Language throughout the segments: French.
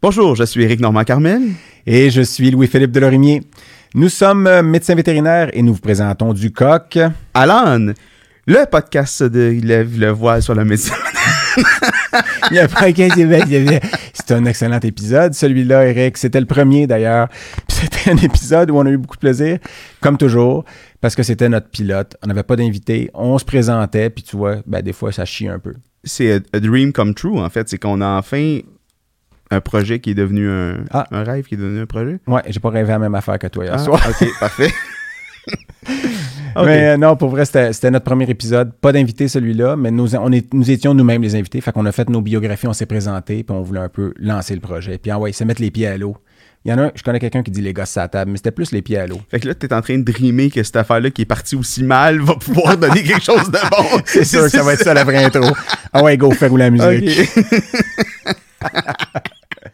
Bonjour, je suis Éric Normand Carmel. Et je suis Louis-Philippe Delorimier. Nous sommes euh, médecins vétérinaires et nous vous présentons du coq. Alan, le podcast de Il lève le voile sur la médecine. Il y a pas qu'un C'était un excellent épisode. Celui-là, Eric, c'était le premier d'ailleurs. C'était un épisode où on a eu beaucoup de plaisir, comme toujours, parce que c'était notre pilote. On n'avait pas d'invité. On se présentait, puis tu vois, ben, des fois, ça chie un peu. C'est a dream come true, en fait. C'est qu'on a enfin un projet qui est devenu un, Ah. un rêve qui est devenu un projet? Ouais, j'ai pas rêvé la même affaire que toi hier Ah, soir. ok, parfait. Mais euh, non, pour vrai, c'était notre premier épisode. Pas d'invité celui-là, mais nous, on est, nous étions nous-mêmes les invités. Fait qu'on a fait nos biographies, on s'est présentés, puis on voulait un peu lancer le projet. Puis ah ouais, se mettre les pieds à l'eau. Il y en a un, je connais quelqu'un qui dit les gosses à la table, mais c'était plus les pieds à l'eau. Fait que là, t'es en train de dreamer que cette affaire-là qui est partie aussi mal va pouvoir donner quelque chose de bon. C'est sûr que ça va être ça la vraie intro. Ah ouais, go, fais rouler la musique.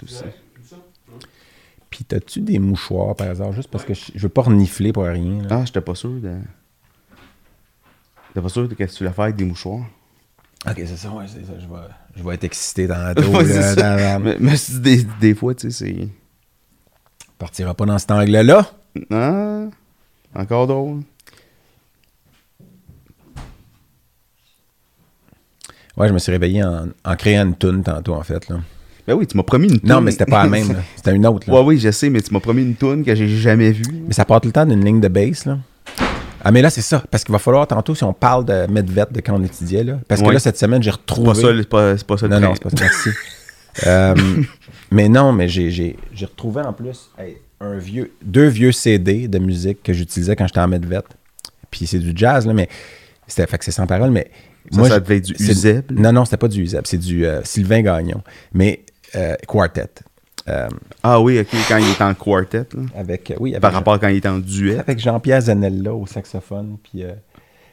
Tout ça. Puis t'as-tu des mouchoirs par hasard, juste parce que je, je veux pas renifler pour rien. là? Ah, j'étais pas sûr de. J'étais pas sûr de qu'est-ce que tu voulais faire avec des mouchoirs. Ok, c'est ça, ouais, c'est ça. Je vais, je vais être excité dans la dos. Ouais, la- Mais, mais des, des fois, tu sais, c'est. Partira pas dans cet angle-là? Ah, encore drôle. Ouais, je me suis réveillé en, en créant une toune tantôt, en fait. Là. Ben oui, tu m'as promis une toune. Non, mais c'était pas la même. là. C'était une autre. Là. Ouais, oui, je sais, mais tu m'as promis une toune que j'ai jamais vue. Mais ça part tout le temps d'une ligne de bass, là. Ah, mais là, c'est ça. Parce qu'il va falloir, tantôt, si on parle de Medvet, de quand on étudiait, là. Parce que Ouais. là, cette semaine, j'ai C'est retrouvé. pas ça, le- c'est pas, c'est pas ça le Non, non, c'est pas ça. Merci. Euh, mais non, mais j'ai, j'ai, j'ai retrouvé en plus hey, un vieux, deux vieux CD de musique que j'utilisais quand j'étais en Medvet. Puis c'est du jazz, là, mais c'était, fait que c'est sans parole, mais. Ça, ça je- devait être du c'est- Uzeb, là? Non, non, c'était pas du Uzeb, c'est du euh, Sylvain Gagnon. Mais euh, Quartet. Euh, Ah oui, ok, quand il est en quartet, là. avec, oui, avec Par rapport à quand il est en duet. avec Jean-Pierre Zanella au saxophone. Puis, euh,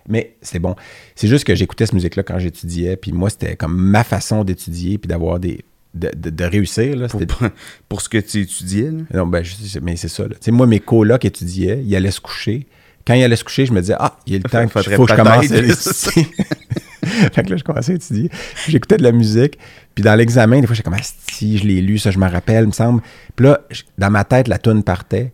mais c'est bon. C'est juste que j'écoutais cette musique-là quand j'étudiais. Puis moi, c'était comme ma façon d'étudier puis d'avoir des. De, de- de réussir. Là, Pour, ce que tu étudiais, là. Non, ben, je mais c'est ça. là. Tu sais, moi, mes colocs étudiaient, ils allaient se coucher. Quand ils allaient se coucher, je me disais, ah, il y a le temps qu'il Faudrait faut que je commence à étudier. fait que là, je commençais à étudier. J'écoutais de la musique. Puis dans l'examen, des fois, j'étais comme, si je l'ai lu, ça, je me rappelle, il me semble. Puis là, dans ma tête, la toune partait.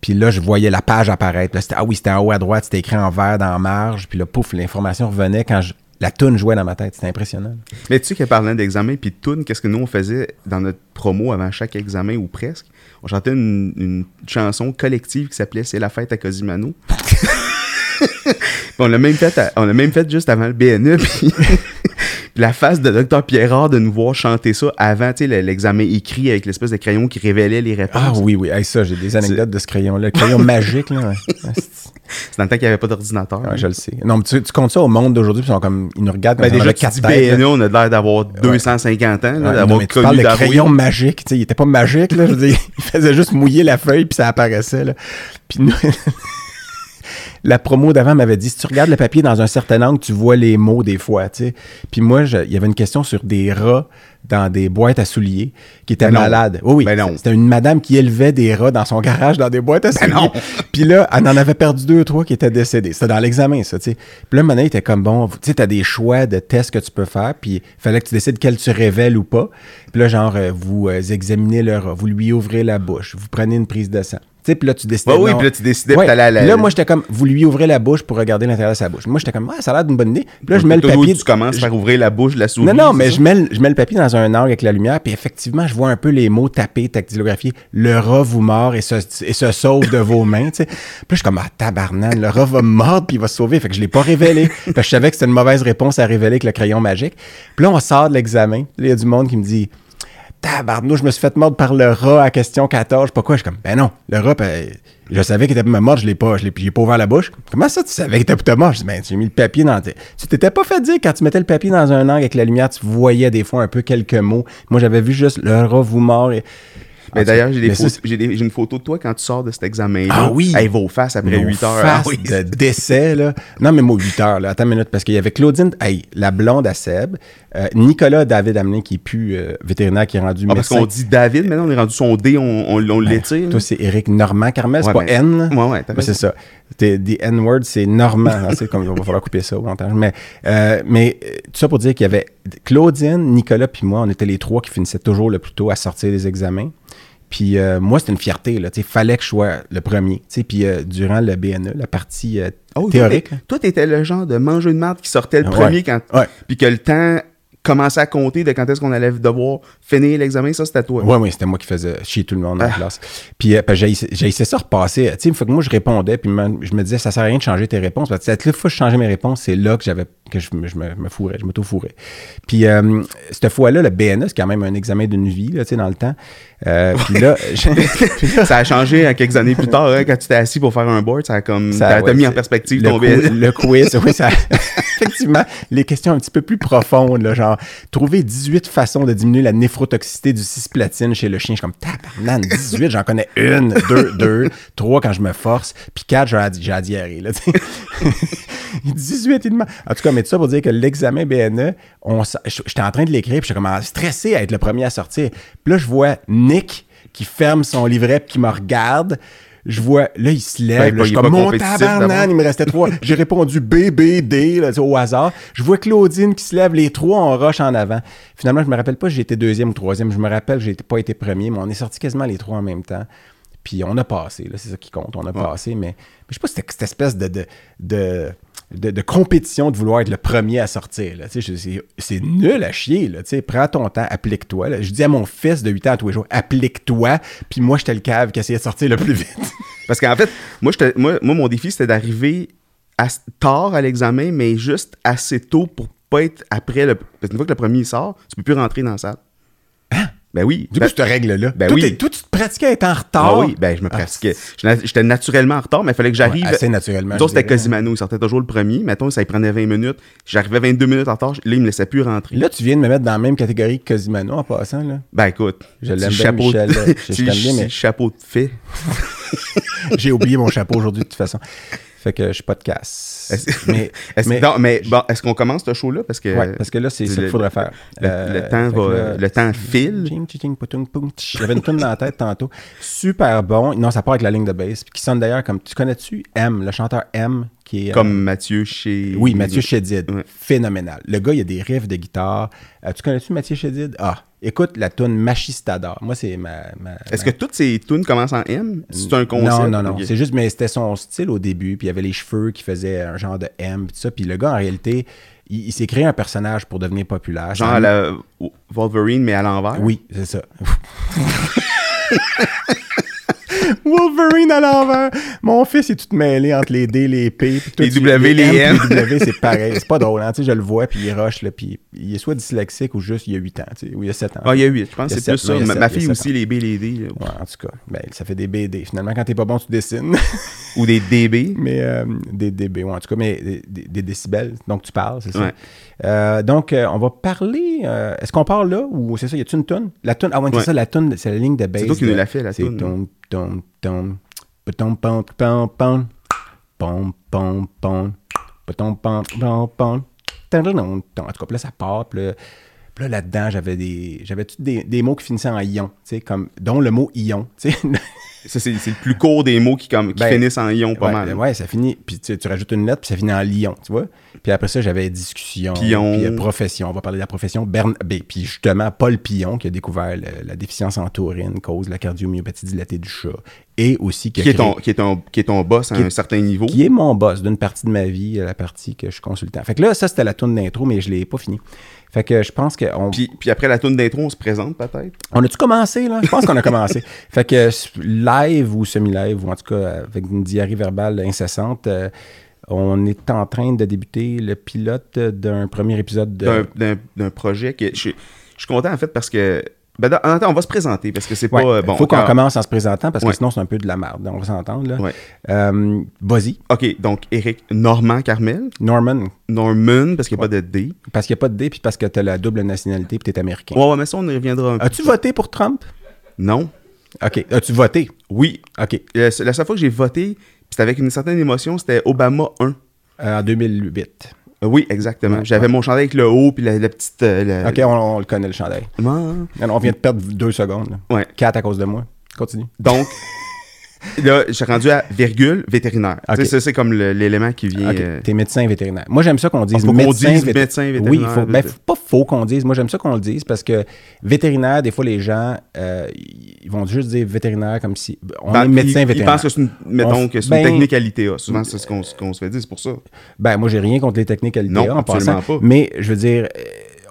Puis là, je voyais la page apparaître. Là, c'était, ah oui, c'était en haut à droite, c'était écrit en vert dans la marge. Puis là, pouf, l'information revenait quand je- la toune jouait dans ma tête. C'était impressionnant. Mais tu sais qu'en parlant d'examen puis de tune, qu'est-ce que nous on faisait dans notre promo avant chaque examen ou presque? On chantait une, une chanson collective qui s'appelait C'est la fête à Cosimano. On l'a même fait à- on l'a même fait juste avant le BNE puis la face de Dr Pierrard de nous voir chanter ça avant tu sais, le- l'examen écrit avec l'espèce de crayon qui révélait les réponses. Ah oui, oui. Hey, ça, j'ai des anecdotes de ce crayon-là. Le crayon magique, là. ouais. C'est dans le temps qu'il n'y avait pas d'ordinateur. Ouais, je le sais. Non, mais tu, tu comptes ça au monde d'aujourd'hui, puis ils sont comme, ils nous regardent Ben comme on déjà, quatre têtes. BNE, on a l'air d'avoir 250 ans, d'avoir mais tu connu parles de crayon magique, tu sais, il était pas magique, là, je veux dire, il faisait juste mouiller la feuille, puis ça apparaissait, là. Puis nous, la promo d'avant m'avait dit, si tu regardes le papier dans un certain angle, tu vois les mots des fois, tu sais. Puis moi, il y avait une question sur des rats dans des boîtes à souliers qui étaient Ben malades. Oui, oui. Ben non. C'était une madame qui élevait des rats dans son garage dans des boîtes à souliers. Ben non. Puis là, elle en avait perdu deux ou trois qui étaient décédés. C'était dans l'examen, ça, tu sais. Puis là, maintenant, il était comme, bon, tu sais, t'as des choix de tests que tu peux faire, puis il fallait que tu décides quel tu révèles ou pas. Puis là, genre, euh, vous euh, examinez le rat, vous lui ouvrez la bouche, vous prenez une prise de sang. Sais, puis là, tu décidais... Ouais, oui, puis là, tu décidais, Ouais. la- là, moi, j'étais comme, vous lui ouvrez la bouche pour regarder l'intérieur de sa bouche. Moi, j'étais comme, ah, ça a l'air d'une bonne idée. Puis là, je mets le papier... Tu commences par ouvrir la bouche la souris. Non, non, mais je mets, le, je mets le papier dans un angle avec la lumière, puis effectivement, je vois un peu les mots tapés, tactylographiés. Le rat vous mord et se, et se sauve de vos mains, tu sais. Puis là, je suis comme, ah, tabarnane, le rat va me mordre, puis il va se sauver. Fait que je l'ai pas révélé. Parce que je savais que c'était une mauvaise réponse à révéler avec le crayon magique. Puis là, on sort de l'examen. Il y a du monde qui me dit, tabarnouche, je me suis fait mordre par le rat à question 14. Je sais pas quoi. Je suis comme, ben non, le rat, ben, je savais qu'il était pour me mordre, je l'ai pas, je l'ai, pas ouvert la bouche. Comment ça, tu savais qu'il était pour te mordre? Je dis, ben, j'ai mis le papier dans. Tu t'étais pas fait dire quand tu mettais le papier dans un angle avec la lumière, tu voyais des fois un peu quelques mots. Moi, j'avais vu juste le rat vous mord. Et... Mais d'ailleurs, j'ai, j'ai, une photo de toi quand tu sors de cet examen-là. Ah oui! Hey, vos faces après Nos 8 heures. Ah oui. de décès, là. Non, mais moi, 8 heures, là. Attends une minute, parce qu'il y avait Claudine, hey, la blonde à Seb, euh, Nicolas David Amené, qui est plus euh, vétérinaire, qui est rendu Ah, parce médecin. qu'on dit David, maintenant on est rendu son D, on, on, on l'étire. Ben, Toi, c'est Éric Normand Carmel, c'est Ouais, pas ben, N. Ouais, ouais, t'as Ben, c'est ça. Des N-words, c'est Normand. hein, c'est comme, il va falloir couper ça au montage. Mais, euh, mais tout ça pour dire qu'il y avait Claudine, Nicolas, puis moi, on était les trois qui finissaient toujours le plus tôt à sortir des examens. Puis euh, moi, c'était une fierté. Il fallait que je sois le premier. tu sais. Puis euh, durant le BNE, la partie euh, Oh, théorique, Toi, t'étais le genre de manger de marde qui sortait le Ouais. premier quand. Ouais. Puis que le temps commençait à compter de quand est-ce qu'on allait devoir finir l'examen, ça c'était toi. Oui, oui, c'était moi qui faisais chier tout le monde dans la Ah. classe. Puis, euh, j'ai essayé ça repasser. Tu sais, fait que moi, je répondais, puis je me disais, ça sert à rien de changer tes réponses. Parce que cette fois que je changeais mes réponses, c'est là que j'avais que je, me- je me, me fourrais, je m'auto-fourrais. Puis, euh, cette fois-là, le BNE, c'est quand même un examen d'une vie, là, tu sais, dans le temps. Euh, puis là, j'ai- puis là, Ça a changé quelques années plus tard, hein, quand tu t'es assis pour faire un board, ça a comme. Ça, ouais, mis en perspective le ton. Le quiz, oui, ça. Effectivement, les questions un petit peu plus profondes, là, genre, trouver 18 façons de diminuer la néphrotoxicité du cisplatine chez le chien. Je suis comme, tabarnak, 18, j'en connais une, deux, deux, trois quand je me force, puis quatre, j'ai la- la diarrhée, là, tu sais. 18, il demande. En tout cas, mais tout ça pour dire que l'examen BNE, j'étais en train de l'écrire, puis j'étais comme stressé à être le premier à sortir. Puis là, je vois Nick qui ferme son livret, puis qui me regarde. Je vois, là, il se lève. Ouais, là, je suis comme, mon d'abord. il me restait trois. J'ai répondu B, B, D, là, au hasard. Je vois Claudine qui se lève, les trois, on rush en avant. Finalement, je me rappelle pas si j'étais deuxième ou troisième. Je me rappelle que j'ai pas été premier, mais on est sortis quasiment les trois en même temps. Puis on a passé, là, c'est ça qui compte. On a passé, mais, mais je sais pas, c'était cette espèce de, de, de, de- compétition de vouloir être le premier à sortir. C'est nul à chier. Là. Prends ton temps, applique-toi. Je dis à mon fils de 8 ans à tous les jours, applique-toi. Puis moi, j'étais le cave qui essayait de sortir le plus vite. Parce qu'en fait, moi, moi, moi, mon défi, c'était d'arriver tard à l'examen, mais juste assez tôt pour pas être après le. Parce qu'une fois que le premier sort, tu peux plus rentrer dans la salle. Ben oui. Du Ben- coup, cette règle-là. ben toi, oui. tu te pratiquais à être en Ah retard. oui, ben je me Ah, pratiquais. Na- J'étais naturellement en retard, mais il fallait que j'arrive. Ouais, assez naturellement, c'était. Cosimano. Il sortait toujours le premier. Mettons, ça y prenait 20 minutes. J'arrivais 22 minutes en retard. Là, il me laissait plus rentrer. Là, tu viens de me mettre dans la même catégorie que Cosimano en passant. Là. Ben écoute. Je l'aime bien, chapeau- Michel, là. Je- je bien, mais- chapeau de fait. J'ai oublié mon chapeau aujourd'hui de toute façon. Fait que je suis pas de casse. Est-ce- Mais, Est-ce mais- non, mais bon, est-ce qu'on commence ce show-là? Parce que ouais, parce que là, c'est ça qu'il faudrait faire. le, Euh, le temps fait que va, là- le temps file. J'avais une tune dans la tête tantôt. Super bon. Non, ça part avec la ligne de bass. Puis qui sonne d'ailleurs comme. Tu connais-tu M, le chanteur M, qui est. euh, Comme Mathieu chez. Oui, Mathieu Chédid. Ouais. Phénoménal. Le gars, il a des riffs de guitare. Euh, tu connais-tu Mathieu Chédid? Ah, écoute la tune Machistador. Moi, c'est ma. ma- Est-ce ma- que toutes ces tunes commencent en M? C'est un concept? Non, non, non. C'est juste, mais c'était son style au début. Puis il y avait les cheveux qui faisaient un genre de M. Puis tout ça. Puis le gars, en réalité, il, il s'est créé un personnage pour devenir populaire. Genre la Wolverine, mais à l'envers? Oui, c'est ça. Wolverine à l'envers. Mon fils est tout mêlé entre les D, les P. puis tout. Les W, les M. Les W, c'est pareil. C'est pas drôle. Hein? Je le vois, puis il rush, là, puis il est soit dyslexique ou juste il y a 8 ans. Ou il y a 7 ans. Ah, il y a 8. Je pense que c'est plus ça. Ma, fille aussi, les B, les D. Ouais, en tout cas, ben, ça fait des BD. Finalement, quand t'es pas bon, tu dessines. Ou des DB. mais euh, des dB, ouais, en tout cas, mais des, des- des décibels. Donc, tu parles, c'est ça. Ouais. Euh, donc, euh, on va parler. euh, Est-ce qu'on parle là ou c'est ça? Y a-tu une tonne? La tonne, ah ouais, c'est ça, la tonne, c'est la ligne de base. C'est toi qui nous l'as fait, la toune. Tom, tom, tom, pom, pom, pom, pom, pom, pom, pom, pom, pom, pom, tom. En tout cas, là, ça part. Puis là, puis là, là-dedans, j'avais des, j'avais tous des, des mots qui finissaient en ion, comme, dont le mot ion. Ça, c'est c'est le plus court des mots qui, comme, qui Ben, finissent en ion, pas ouais, mal. ben Ouais, ça finit. Puis tu, tu rajoutes une lettre, puis ça finit en lion, tu vois. Puis après ça, j'avais discussion. Pion. Puis euh, profession. On va parler de la profession. Bern... ben, puis justement, Paul Pion, qui a découvert le- la déficience en taurine, cause de la cardiomyopathie dilatée du chat. Et aussi qui Qui est, créé- ton, qui, est ton, qui est ton boss à un certain niveau. qui est mon boss d'une partie de ma vie, la partie que je suis consultant. Fait que là, ça, c'était la tourne d'intro, mais je l'ai pas fini. Fait que je pense qu'on Puis, puis après la tourne d'intro, on se présente peut-être? on a-tu commencé, là? Je pense qu'on a commencé. Fait que live ou semi-live, ou en tout cas avec une diarrhée verbale incessante, euh, on est en train de débuter le pilote d'un premier épisode de... d'un- d'un d'un projet que je, je suis content en fait parce que Ben, dans- attends, on va se présenter parce que c'est Ouais, pas. euh, bon, faut qu'on commence en se présentant parce que Ouais. sinon c'est un peu de la merde. On va s'entendre là. Ouais. Euh, Vas-y, Ok, donc Eric Normand Carmel, Norman, Norman, parce qu'il n'y a pas de D. parce qu'il n'y a pas de D puis parce que tu as la double nationalité puis tu es américain. Ouais, ouais, mais ça, on y reviendra un peu. As-tu voté pour Trump? Non. OK. As-tu voté? Oui. OK. La, la seule fois que j'ai voté, puis c'était avec une certaine émotion, c'était Obama 1. Euh, en 2008. Euh, Oui, exactement. J'avais mon chandail avec le haut, puis la, la petite. euh, la- OK, on, on le connaît, le chandail. On vient de perdre deux secondes. là. Ouais. Quatre à cause de moi. Continue. Donc, là, j'ai rendu à virgule vétérinaire. Ok. Tu sais, ça, c'est comme l'élément qui vient. Euh, T'es médecin vétérinaire. Moi, j'aime ça qu'on dise qu'on médecin, dise médecin Oui, vétérinaire. faut, ben, faut- pas faux qu'on dise. Moi, j'aime ça qu'on le dise parce que vétérinaire, des fois, les gens, euh, ils vont juste dire vétérinaire comme si. On dans- est médecin ils- Ils vétérinaire. pensent que c'est une, mettons, On- que c'est ben- une technique à l'ITA. Souvent, c'est ce qu'on ce qu'on se fait dire, c'est pour ça. Ben, moi, j'ai rien contre les l'ITA Non, en absolument passant. pas. Mais, je veux dire, euh,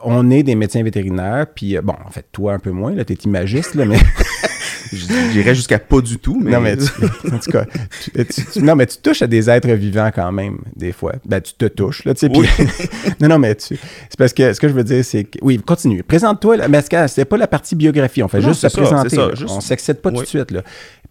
on est des médecins vétérinaires, puis, euh, bon, en fait, toi, un peu moins, là, t'es imagiste, là, mais. J'irais jusqu'à pas du tout, mais. Non, mais tu- en tout cas, tu- tu- tu- non, mais tu touches à des êtres vivants quand même, des fois. Ben, tu te touches, là, tu sais. non, non, mais tu. C'est parce que ce que je veux dire, c'est que. Oui, continue. Présente-toi, là, mais c'est pas la partie biographie? On fait Non, juste se ça, présenter. ça, juste- On s'excite pas tout de suite, là.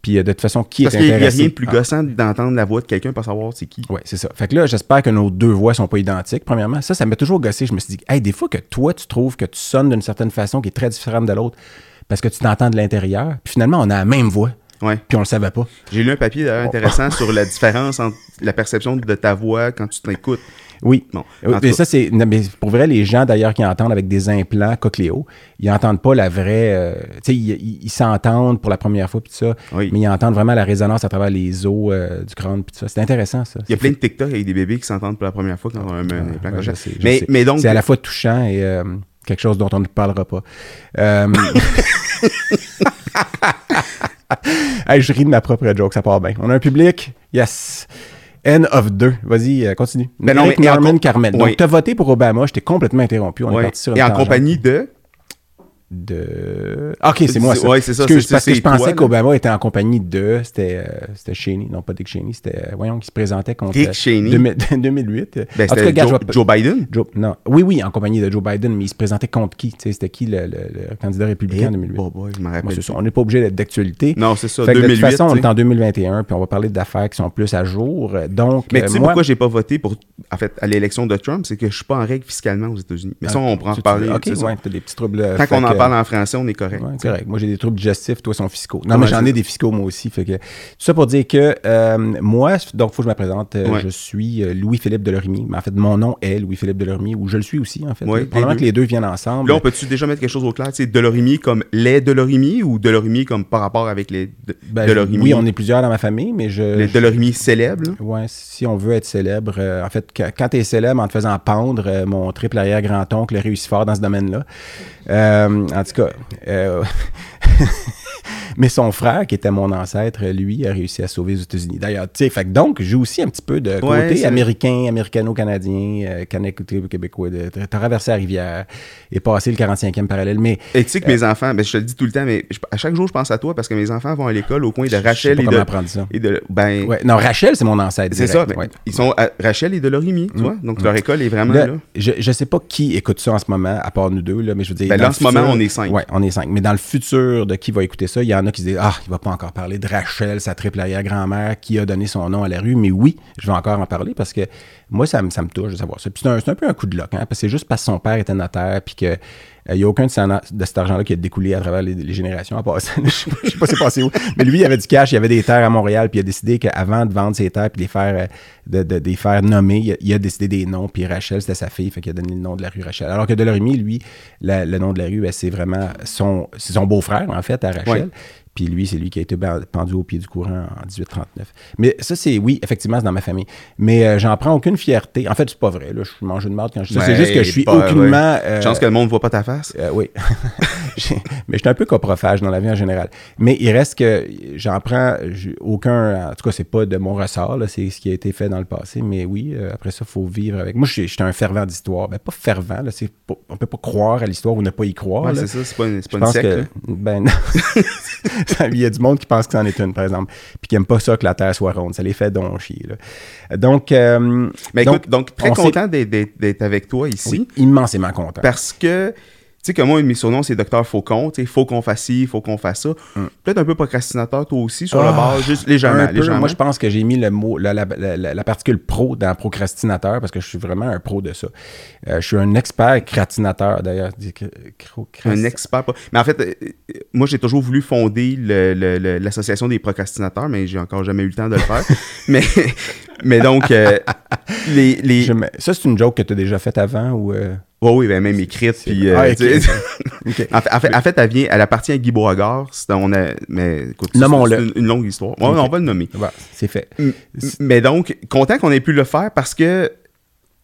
Puis, euh, de toute façon, qui Parce est qu'il n'y a rien de plus Ah. gossant d'entendre la voix de quelqu'un pour savoir c'est qui. Oui, c'est ça. Fait que là, j'espère que nos deux voix sont pas identiques, premièrement. Ça, ça m'a toujours gossé. Je me suis dit, hey, des fois que toi, tu trouves que tu sonnes d'une certaine façon qui est très différente de l'autre parce que tu t'entends de l'intérieur. Puis finalement, on a la même voix. Ouais. Puis on le savait pas. J'ai lu un papier d'ailleurs intéressant sur la différence entre la perception de ta voix quand tu t'écoutes. Oui. Bon, mais ça, c'est. mais pour vrai, les gens d'ailleurs qui entendent avec des implants cochléo, ils n'entendent pas la vraie. euh, tu sais, ils s'entendent pour la première fois, puis tout ça. Oui. Mais ils entendent vraiment la résonance à travers les os euh, du crâne, puis tout ça. C'est intéressant, ça. Il y a plein de TikTok avec des bébés qui s'entendent pour la première fois quand on a un, un implant Ouais, je cochléaire. sais, je mais, sais. mais donc, C'est à la fois touchant et euh, quelque chose dont on ne parlera pas. Euh, hey, je ris de ma propre joke, ça part bien. On a un public, yes. N of 2. Vas-y, euh, continue. Ben non, mais Norman Carmel. Donc, tu as voté pour Obama. Je t'ai complètement interrompu. On est parti sur et en tangente. compagnie de? De. Ah, Ok, c'est moi ça. C'est ça, Excuse, parce que je pensais qu'Obama était en compagnie de. C'était euh, c'était Cheney, non pas Dick Cheney, c'était. euh, voyons, qui se présentait contre. Dick euh, Cheney? 2000 2008. Ben, En tout cas, Joe, Biden? Joe- non. Oui, oui, en compagnie de Joe Biden, mais il se présentait contre qui? C'était qui le, le- le candidat républicain en 2008? Oh boy, je m'en Moi, rappelle. c'est ça. On n'est pas obligé d'être d'actualité. Non, c'est ça, Fait que 2008. de toute façon, on est en 2021, puis on va parler d'affaires qui sont plus à jour. Donc, Mais euh, tu sais moi, pourquoi j'ai pas voté pour, en fait, à l'élection de Trump, c'est que je suis pas en règle fiscalement aux États-unis. Mais ça, on pourra en reparler. Ok, ouais, t'as des petits troubles. euh, Tant fait qu'on en que- parle en français, on est correct. Ouais, correct. Moi, j'ai des troubles digestifs, toi, sont fiscaux. Non, Ouais, mais j'en c'est ai des fiscaux, moi aussi. Fait que, tout ça pour dire que euh, moi, donc, il faut que je me présente. Euh, Ouais. Je suis euh, Louis-Philippe Delorimier. Mais en fait, mon nom est Louis-Philippe Delorimier, ou je le suis aussi, en fait. Probablement que les deux viennent ensemble. Là, on peut-tu déjà mettre quelque chose au clair? Tu sais, Delorimier comme les Delorimier ou Delorimier comme par rapport avec les de- Ben, oui, on est plusieurs dans ma famille, mais je. Les je- Delorimier célèbres? Ouais, si on veut être célèbre, euh, en fait, quand tu es célèbre en te faisant pendre, mon triple arrière-grand-oncle réussit fort dans ce domaine-là. Euh, en tout cas, euh, mais son frère, qui était mon ancêtre, lui, a réussi à sauver les États-Unis. D'ailleurs, tu sais, fait que donc, j'ai aussi un petit peu de côté Ouais, américain, américano-canadien, euh, québécois, de de traverser la rivière et passer le 45e parallèle. Mais Et tu sais que mes enfants, ben, je te le dis tout le temps, mais je- à chaque jour, je pense à toi parce que mes enfants vont à l'école au coin de je sais Rachel pas et comment de, ça. et de. Ben, Ouais, non, Rachel, c'est mon ancêtre. c'est ça. ben, ouais. Ils sont à Rachel et de Lorimier, tu vois. Donc, leur école est vraiment Là, là. je, je sais pas qui écoute ça en ce moment, à part nous deux, là, mais je veux dire. Ben, là, en ce moment, on est cinq. Ouais, on est cinq. Mais dans le futur de qui va écouter ça, il y en a qui se disent Ah, il va pas encore parler de Rachel, sa triple arrière-grand-mère, qui a donné son nom à la rue. Mais oui, je vais encore en parler parce que moi, ça, me- ça me touche de savoir ça. Puis c'est un, c'est un peu un coup de loc, hein, parce que c'est juste parce que son père était notaire, puis que. Il n'y a aucun de, cet argent-là qui a découlé à travers les, générations. En passant. Je ne sais pas, c'est passé où. Mais lui, il avait du cash, il avait des terres à Montréal, puis il a décidé qu'avant de vendre ses terres puis les faire, euh, de, les faire nommer, il a, décidé des noms. Puis Rachel, c'était sa fille, fait a donné le nom de la rue Rachel. Alors que Delorimier, lui, le nom de la rue, ben, c'est vraiment son, son beau-frère, en fait, à Rachel. Puis lui, c'est lui qui a été pendu au pied du courant en 1839. Mais ça, c'est, oui, effectivement, c'est dans ma famille. Mais euh, j'en prends aucune fierté. En fait, c'est pas vrai. Là, je suis mangé de merde quand je dis ça. C'est Ben, juste que je suis pas- aucunement. ouais. euh, Chance que le monde ne voit pas ta face. euh, oui. Mais je suis un peu coprophage dans la vie en général. Mais il reste que j'en prends aucun. En tout cas, c'est pas de mon ressort, c'est ce qui a été fait dans le passé. Mais oui, euh, après ça, il faut vivre avec. Moi, je suis un fervent d'histoire. Ben, pas fervent, là, pas- on peut pas croire à l'histoire ou ne pas y croire. Ouais, c'est ça, c'est pas une, pas une secte. que. Ben non. Il y a du monde qui pense que c'en est une, par exemple. Puis qui n'aime pas ça que la Terre soit ronde. Ça les fait donc chier. là. Donc. euh, Mais écoute, donc, très content d'être- avec toi ici. Oui, immensément content. Parce que, sais, que moi, mes surnoms, c'est Docteur Faucon. Tu sais, faut qu'on fasse ci, faut qu'on fasse ça. Peut-être un peu procrastinateur, toi aussi, sur le Ah, bas, juste légèrement. Moi, je pense que j'ai mis le mot, la, la- la- la- la particule pro dans procrastinateur parce que je suis vraiment un pro de ça. Euh, je suis un expert cratinateur, d'ailleurs. Un expert. Mais en fait, euh, euh, moi, j'ai toujours voulu fonder l'association des procrastinateurs, mais j'ai encore jamais eu le temps de le faire. mais, mais donc, euh, les. les... Je me- Ça, c'est une joke que tu as déjà faite avant ou. Ouais, oui, ben, même écrite. Puis, euh, Ah, en, fait, en, fait, en fait, elle, vient, elle appartient à Guy Beauregard. On a, mais écoute, c'est- une, une longue histoire. On va le nommer. C'est fait. M- Mais donc, content qu'on ait pu le faire parce que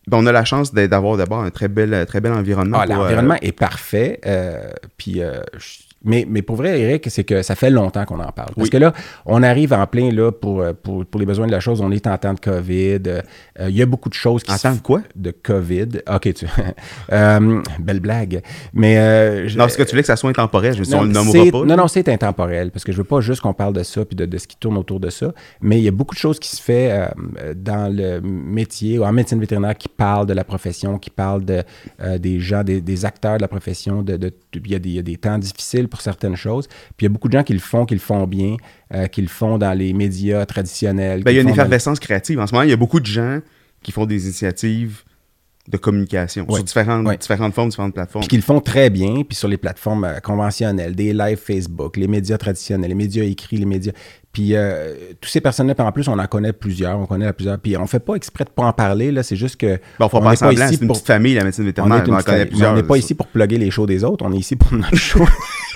ben, on a la chance d'avoir d'abord un très bel, très bel environnement. Ah, euh, l'environnement est parfait. euh, puis, euh, je- mais, mais pour vrai, Eric, c'est que ça fait longtemps qu'on en parle. Parce Oui. que là, on arrive en plein là, pour, euh, pour, pour les besoins de la chose. On est en temps de COVID. euh, Il y a beaucoup de choses qui En temps de quoi? De COVID. OK, tu. Euh, belle blague. Mais. euh, je- Non, parce que tu voulais que ça soit intemporel. Je me suis on le nommera pas. Non, non, c'est intemporel, parce que je veux pas juste qu'on parle de ça puis de, de ce qui tourne autour de ça, mais il y a beaucoup de choses qui se fait euh, dans le métier, ou en médecine vétérinaire, qui parlent de la profession, qui parlent de, euh, des gens, des, des acteurs de la profession. De, de- il, y a des, il y a des temps difficiles pour certaines choses, puis il y a beaucoup de gens qui le font, qui le font bien, euh, qui le font dans les médias traditionnels. Ben, il y a une effervescence créative. En ce moment, il y a beaucoup de gens qui font des initiatives de communication sur différentes, formes, différentes plateformes. Puis qu'ils le font très bien, puis sur les plateformes euh, conventionnelles, des lives Facebook, les médias traditionnels, les médias écrits, les médias. Puis euh, tous ces personnes-là, puis en plus, on en connaît plusieurs, on connaît plusieurs. Puis on fait pas exprès de pas en parler, là, c'est juste que. Bon, faut on pas n'est semblant, c'est une pour- petite famille, la médecine on vétérinaire. est une On en connaît plusieurs. On n'est pas ici pour plugger les shows des autres, on est ici pour notre show.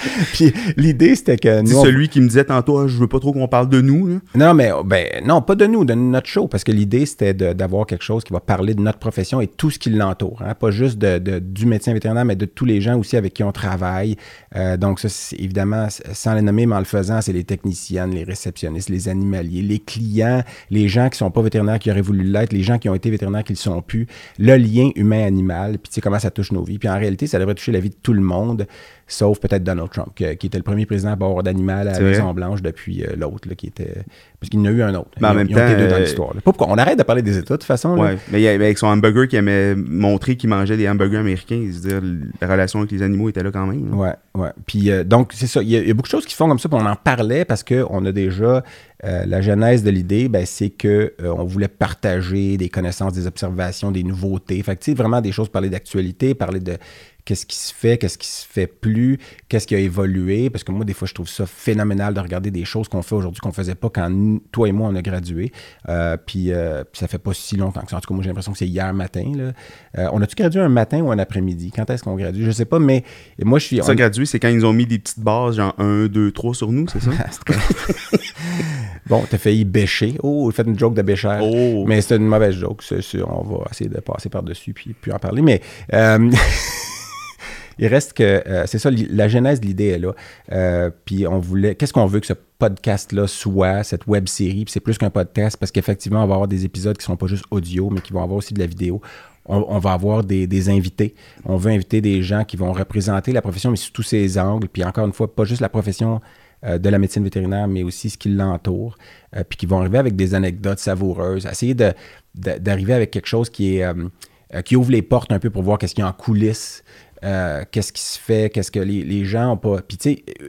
puis l'idée, c'était que nous. On- celui qui me disait tantôt, Ah, je veux pas trop qu'on parle de nous. là. Non, mais ben, non, pas de nous, de notre show, parce que l'idée, c'était d'avoir quelque chose qui va parler de notre profession et tout ce qui l'entoure. hein. Pas juste de, de- du médecin vétérinaire, mais de tous les gens aussi avec qui on travaille. Euh, donc, ça, évidemment, sans les nommer, mais en le faisant, c'est les techniciennes, les réceptionnistes, les animaliers, les clients, les gens qui sont pas vétérinaires, qui auraient voulu l'être, les gens qui ont été vétérinaires, qui le sont plus, le lien humain-animal, puis tu sais comment ça touche nos vies. Puis en réalité, ça devrait toucher la vie de tout le monde, sauf peut-être Donald Trump, qui était le premier président à avoir d'animal à la C'est vrai. Maison Blanche depuis euh, l'autre, là, qui était... Parce qu'il y en a eu un autre. Mais en Ils même ils ont été deux dans euh, l'histoire. Pas pourquoi? On arrête de parler des États, de toute façon. Ouais. Mais il y a- avec son hamburger qui aimait montrer qu'il mangeait des hamburgers américains, je veux dire, la relation avec les animaux était là quand même. là. Ouais, ouais. Puis euh, donc, c'est ça. Il y, a, il y a beaucoup de choses qui font comme ça, puis on en parlait parce qu'on a déjà euh, la genèse de l'idée, ben, c'est que euh, on voulait partager des connaissances, des observations, des nouveautés. Fait que, tu sais, vraiment des choses, parler d'actualité, parler de qu'est-ce qui se fait, qu'est-ce qui se fait plus, qu'est-ce qui a évolué. Parce que moi, des fois, je trouve ça phénoménal de regarder des choses qu'on fait aujourd'hui qu'on faisait pas quand nous- toi et moi, on a gradué. Euh, puis, euh, puis ça fait pas si longtemps que ça. En tout cas, moi, j'ai l'impression que c'est hier matin. Là. Euh, on a-tu gradué un matin ou un après-midi? Quand est-ce qu'on gradue? Je sais pas, mais moi, je suis... Ça, on- gradué, c'est quand ils ont mis des petites bases, genre 1, 2, 3 sur nous, c'est ça? Bon, t'as failli bêcher. Oh, fait une joke de bêcheur. Oh. Mais c'est une mauvaise joke. C'est- c'est- on va essayer de passer par-dessus puis puis en parler. Mais il reste que euh, c'est ça, la genèse de l'idée est là. Euh, puis on voulait. Qu'est-ce qu'on veut que ce podcast-là soit, cette web série? Puis c'est plus qu'un podcast parce qu'effectivement, on va avoir des épisodes qui ne sont pas juste audio, mais qui vont avoir aussi de la vidéo. On, va avoir des, invités. On veut inviter des gens qui vont représenter la profession, mais sous tous ses angles. Puis encore une fois, pas juste la profession euh, de la médecine vétérinaire, mais aussi ce qui l'entoure, puis qui vont arriver avec des anecdotes savoureuses, essayer d'arriver avec quelque chose qui est qui ouvre les portes un peu pour voir qu'est-ce qu'il y a en coulisses, euh, qu'est-ce qui se fait, qu'est-ce que les, les gens ont pas? Puis tu sais, euh,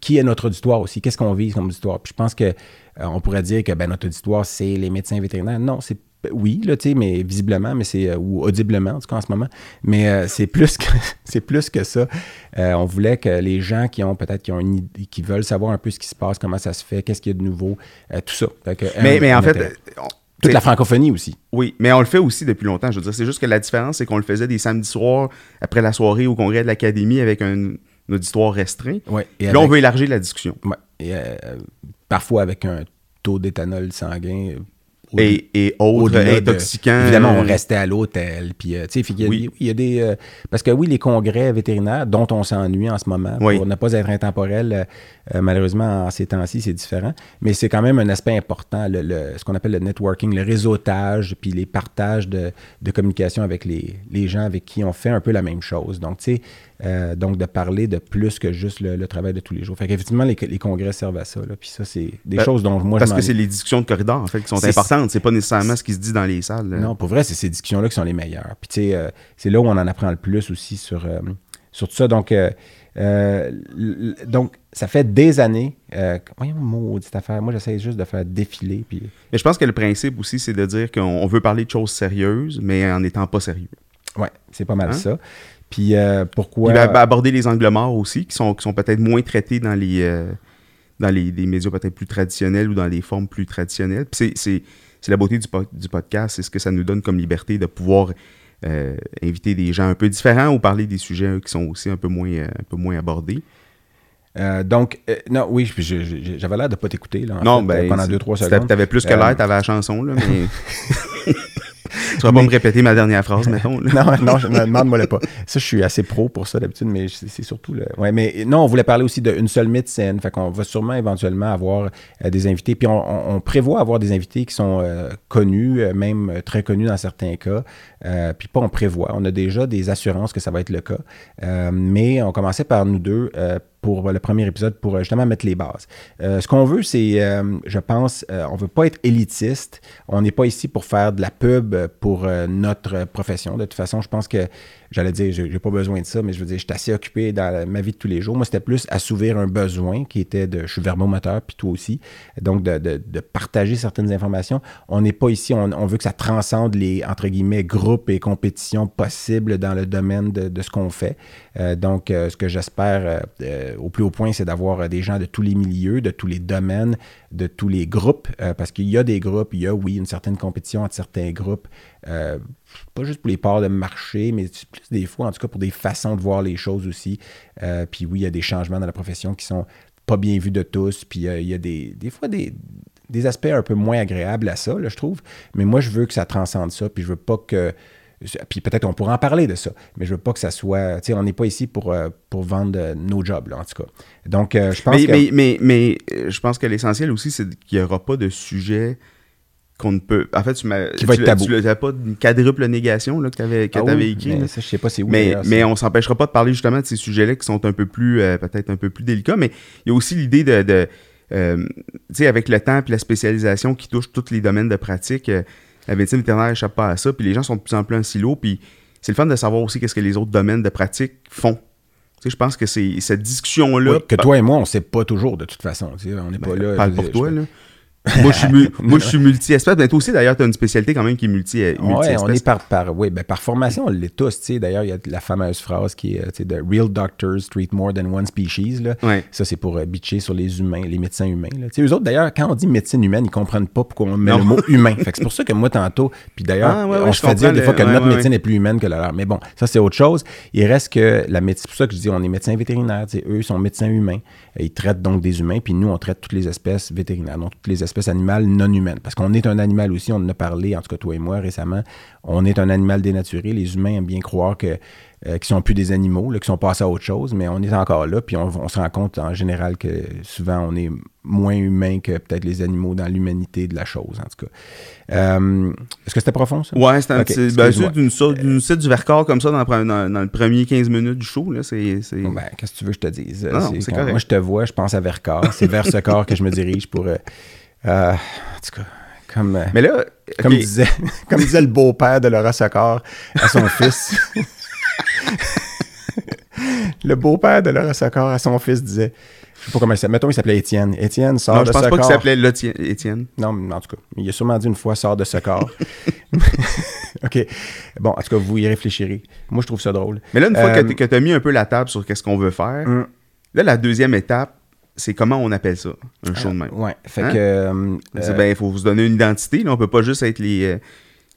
qui est notre auditoire aussi, qu'est-ce qu'on vise comme auditoire? Puis je pense que euh, on pourrait dire que ben, notre auditoire, c'est les médecins vétérinaires. Non, c'est oui, là, tu sais, mais visiblement, mais c'est euh, ou audiblement en tout cas en ce moment, mais c'est plus que c'est plus que ça. On voulait que les gens qui ont peut-être qui ont une idée, qui veulent savoir un peu ce qui se passe, comment ça se fait, qu'est-ce qu'il y a de nouveau, tout ça. Que, mais, en fait, toute la francophonie aussi. Oui, mais on le fait aussi depuis longtemps. Je veux dire, c'est juste que la différence, c'est qu'on le faisait des samedis soirs après la soirée au congrès de l'Académie avec un, un auditoire restreint. Ouais. Et là, on veut élargir la discussion. Ouais. Et, euh, parfois avec un taux d'éthanol sanguin. Et, et autres de- intoxicants. Évidemment, on euh, restait à l'hôtel. Puis, euh, tu sais, y il y a des. euh, parce que oui, les congrès vétérinaires, dont on s'ennuie en ce moment, Oui. pour ne pas être intemporel, euh, malheureusement, en ces temps-ci, c'est différent. Mais c'est quand même un aspect important, le, le- ce qu'on appelle le networking, le réseautage, puis les partages de, de communication avec les, les gens avec qui on fait un peu la même chose. Donc, tu sais, euh, donc de parler de plus que juste le, le travail de tous les jours. Fait qu'effectivement, les, les congrès servent à ça. là. Puis ça, c'est des Ben, choses dont moi, Parce je que c'est les discussions de corridor, en fait, qui sont importantes. C'est pas nécessairement ce qui se dit dans les salles. là. Non, pour vrai, c'est ces discussions-là qui sont les meilleures. Puis, tu sais, euh, c'est là où on en apprend le plus aussi sur, euh, sur tout ça. Donc, donc ça fait des années. Voyons, maudite affaire. Moi, j'essaie juste de faire défiler. Puis, Mais je pense que le principe aussi, c'est de dire qu'on on veut parler de choses sérieuses, mais en n'étant pas sérieux. ouais, c'est pas mal Hein? ça. Puis, euh, pourquoi. Ben, ben, aborder les angles morts aussi, qui sont, qui sont peut-être moins traités dans les, euh, dans les, les médias peut-être plus traditionnels ou dans les formes plus traditionnelles. Puis c'est- la beauté du, po- du podcast, c'est ce que ça nous donne comme liberté de pouvoir euh, inviter des gens un peu différents ou parler des sujets euh, qui sont aussi un peu moins, un peu moins abordés. Euh, donc, euh, non, oui, j'avais l'air de pas t'écouter ben, pendant c'est- 2-3 c'était- secondes. T'avais plus que l'air, t'avais la chanson, là, mais... tu vas pas me répéter ma dernière phrase, mettons. là. non, non, je me demande-moi le pas. Ça, je suis assez pro pour ça d'habitude, mais c'est surtout le. Ouais, mais non, on voulait parler aussi d'une seule médecine. Fait qu'on va sûrement éventuellement avoir euh, des invités. Puis on, on- on prévoit avoir des invités qui sont euh, connus, euh, même très connus dans certains cas. Euh, puis pas on prévoit. On a déjà des assurances que ça va être le cas. Mais on commençait par nous deux. Euh, pour le premier épisode, pour euh, justement mettre les bases. Euh, ce qu'on veut, c'est, euh, je pense, euh, on veut pas être élitiste. On n'est pas ici pour faire de la pub pour euh, notre profession. De toute façon, je pense que, j'allais dire, j'ai pas besoin de ça, mais je veux dire, je suis assez occupé dans ma vie de tous les jours. Moi, c'était plus assouvir un besoin qui était de, je suis verbomoteur, puis toi aussi. Donc, de, de- de partager certaines informations. On n'est pas ici, on, veut que ça transcende les, entre guillemets, groupes et compétitions possibles dans le domaine de, de ce qu'on fait. Euh, donc, euh, ce que j'espère euh, au plus haut point, c'est d'avoir des gens de tous les milieux, de tous les domaines, de tous les groupes, parce qu'il y a des groupes, il y a, oui, une certaine compétition entre certains groupes, euh, pas juste pour les parts de marché, mais plus des fois, en tout cas, pour des façons de voir les choses aussi. Euh, puis oui, il y a des changements dans la profession qui sont pas bien vus de tous, puis euh, il y a des, des fois des, des aspects un peu moins agréables à ça, là, je trouve. Mais moi, je veux que ça transcende ça, puis je veux pas que puis peut-être on pourra en parler de ça, mais je veux pas que ça soit. Tu sais, on n'est pas ici pour, pour vendre nos jobs, là, en tout cas. Donc, je pense Mais, que. mais, mais, mais, je pense que l'essentiel aussi, c'est qu'il n'y aura pas de sujet qu'on ne peut... En fait, tu m'as... Qui va tu être tabou. Tu pas une quadruple négation là, que tu avais, que Ah oui, écrit. mais là. ça, je sais pas c'est où. Mais, d'ailleurs, mais on s'empêchera pas de parler justement de ces sujets-là qui sont un peu plus, euh, peut-être un peu plus délicats. Mais il y a aussi l'idée de, de euh, tu sais, avec le temps et la spécialisation qui touche tous les domaines de pratique, euh, la médecine vétérinaire n'échappe pas à ça. Puis les gens sont de plus en plus en silo. Puis c'est le fun de savoir aussi qu'est-ce que les autres domaines de pratique font. Tu sais, je pense que c'est cette discussion-là. Oui, que toi et moi, on sait pas toujours, de toute façon. tu sais, on n'est pas là. Parle pour toi, là. Moi, je suis, mu- moi, je suis multi-espèce. Mais toi aussi, d'ailleurs, tu as une spécialité quand même qui est Ouais, multi-espèce. on est par, par, oui, ben par formation, on l'est tous. D'ailleurs, il y a la fameuse phrase qui est euh, de Real doctors treat more than one species. Là. Ouais. Ça, c'est pour euh, bitcher sur les humains, les médecins humains. Là. Eux autres, d'ailleurs, quand on dit médecine humaine, ils comprennent pas pourquoi on met Non. le mot humain. C'est pour ça que moi, tantôt, puis d'ailleurs, Ah, ouais, on se fait dire des fois que notre médecine est plus humaine que la leur. Mais bon, ça, c'est autre chose. Il reste que la médecine, c'est pour ça que je dis, on est médecins vétérinaires. tu sais, Eux sont médecins humains. Ils traitent donc des humains, puis nous, on traite toutes les espèces vétérinaires, donc toutes les espèces animales non humaines. Parce qu'on est un animal aussi, on en a parlé, en tout cas toi et moi récemment, on est un animal dénaturé. Les humains aiment bien croire que euh, qu'ils sont plus des animaux, là, qu'ils sont passés à autre chose, mais on est encore là, puis on, on se rend compte en général que souvent on est moins humain que peut-être les animaux dans l'humanité de la chose, en tout cas. Euh, Est-ce que c'était profond, ça? Ouais, c'est un petit. Ben, d'une sorte- d'une site du Vercors comme ça dans, le pre- dans, dans le premier 15 minutes du show. Ben, qu'est-ce que tu veux que je te dise? Non, quand moi, je te vois, je pense à Vercors. C'est vers ce corps que je me dirige pour. euh, euh, en tout cas, comme. euh, Mais là, Comme, disait, comme disait le beau-père de Laura Socor à son fils. le beau-père de Laura Socor à son fils disait, je sais pas comment il s'appelle, mettons il s'appelait Étienne. Étienne, sort non, de je pense pas qu'il s'appelait Étienne. Non, mais en tout cas, il a sûrement dit une fois, sort de Socor. OK. Bon, en tout cas, vous y réfléchirez. Moi, je trouve ça drôle. Mais là, une fois Euh, que tu as mis un peu la table sur qu'est-ce qu'on veut faire, hum, là, la deuxième étape, c'est comment on appelle ça, un show de même. Ouais. Fait Hein? que. euh, euh, ben, il faut se donner une identité. Là. On peut pas juste être les, euh,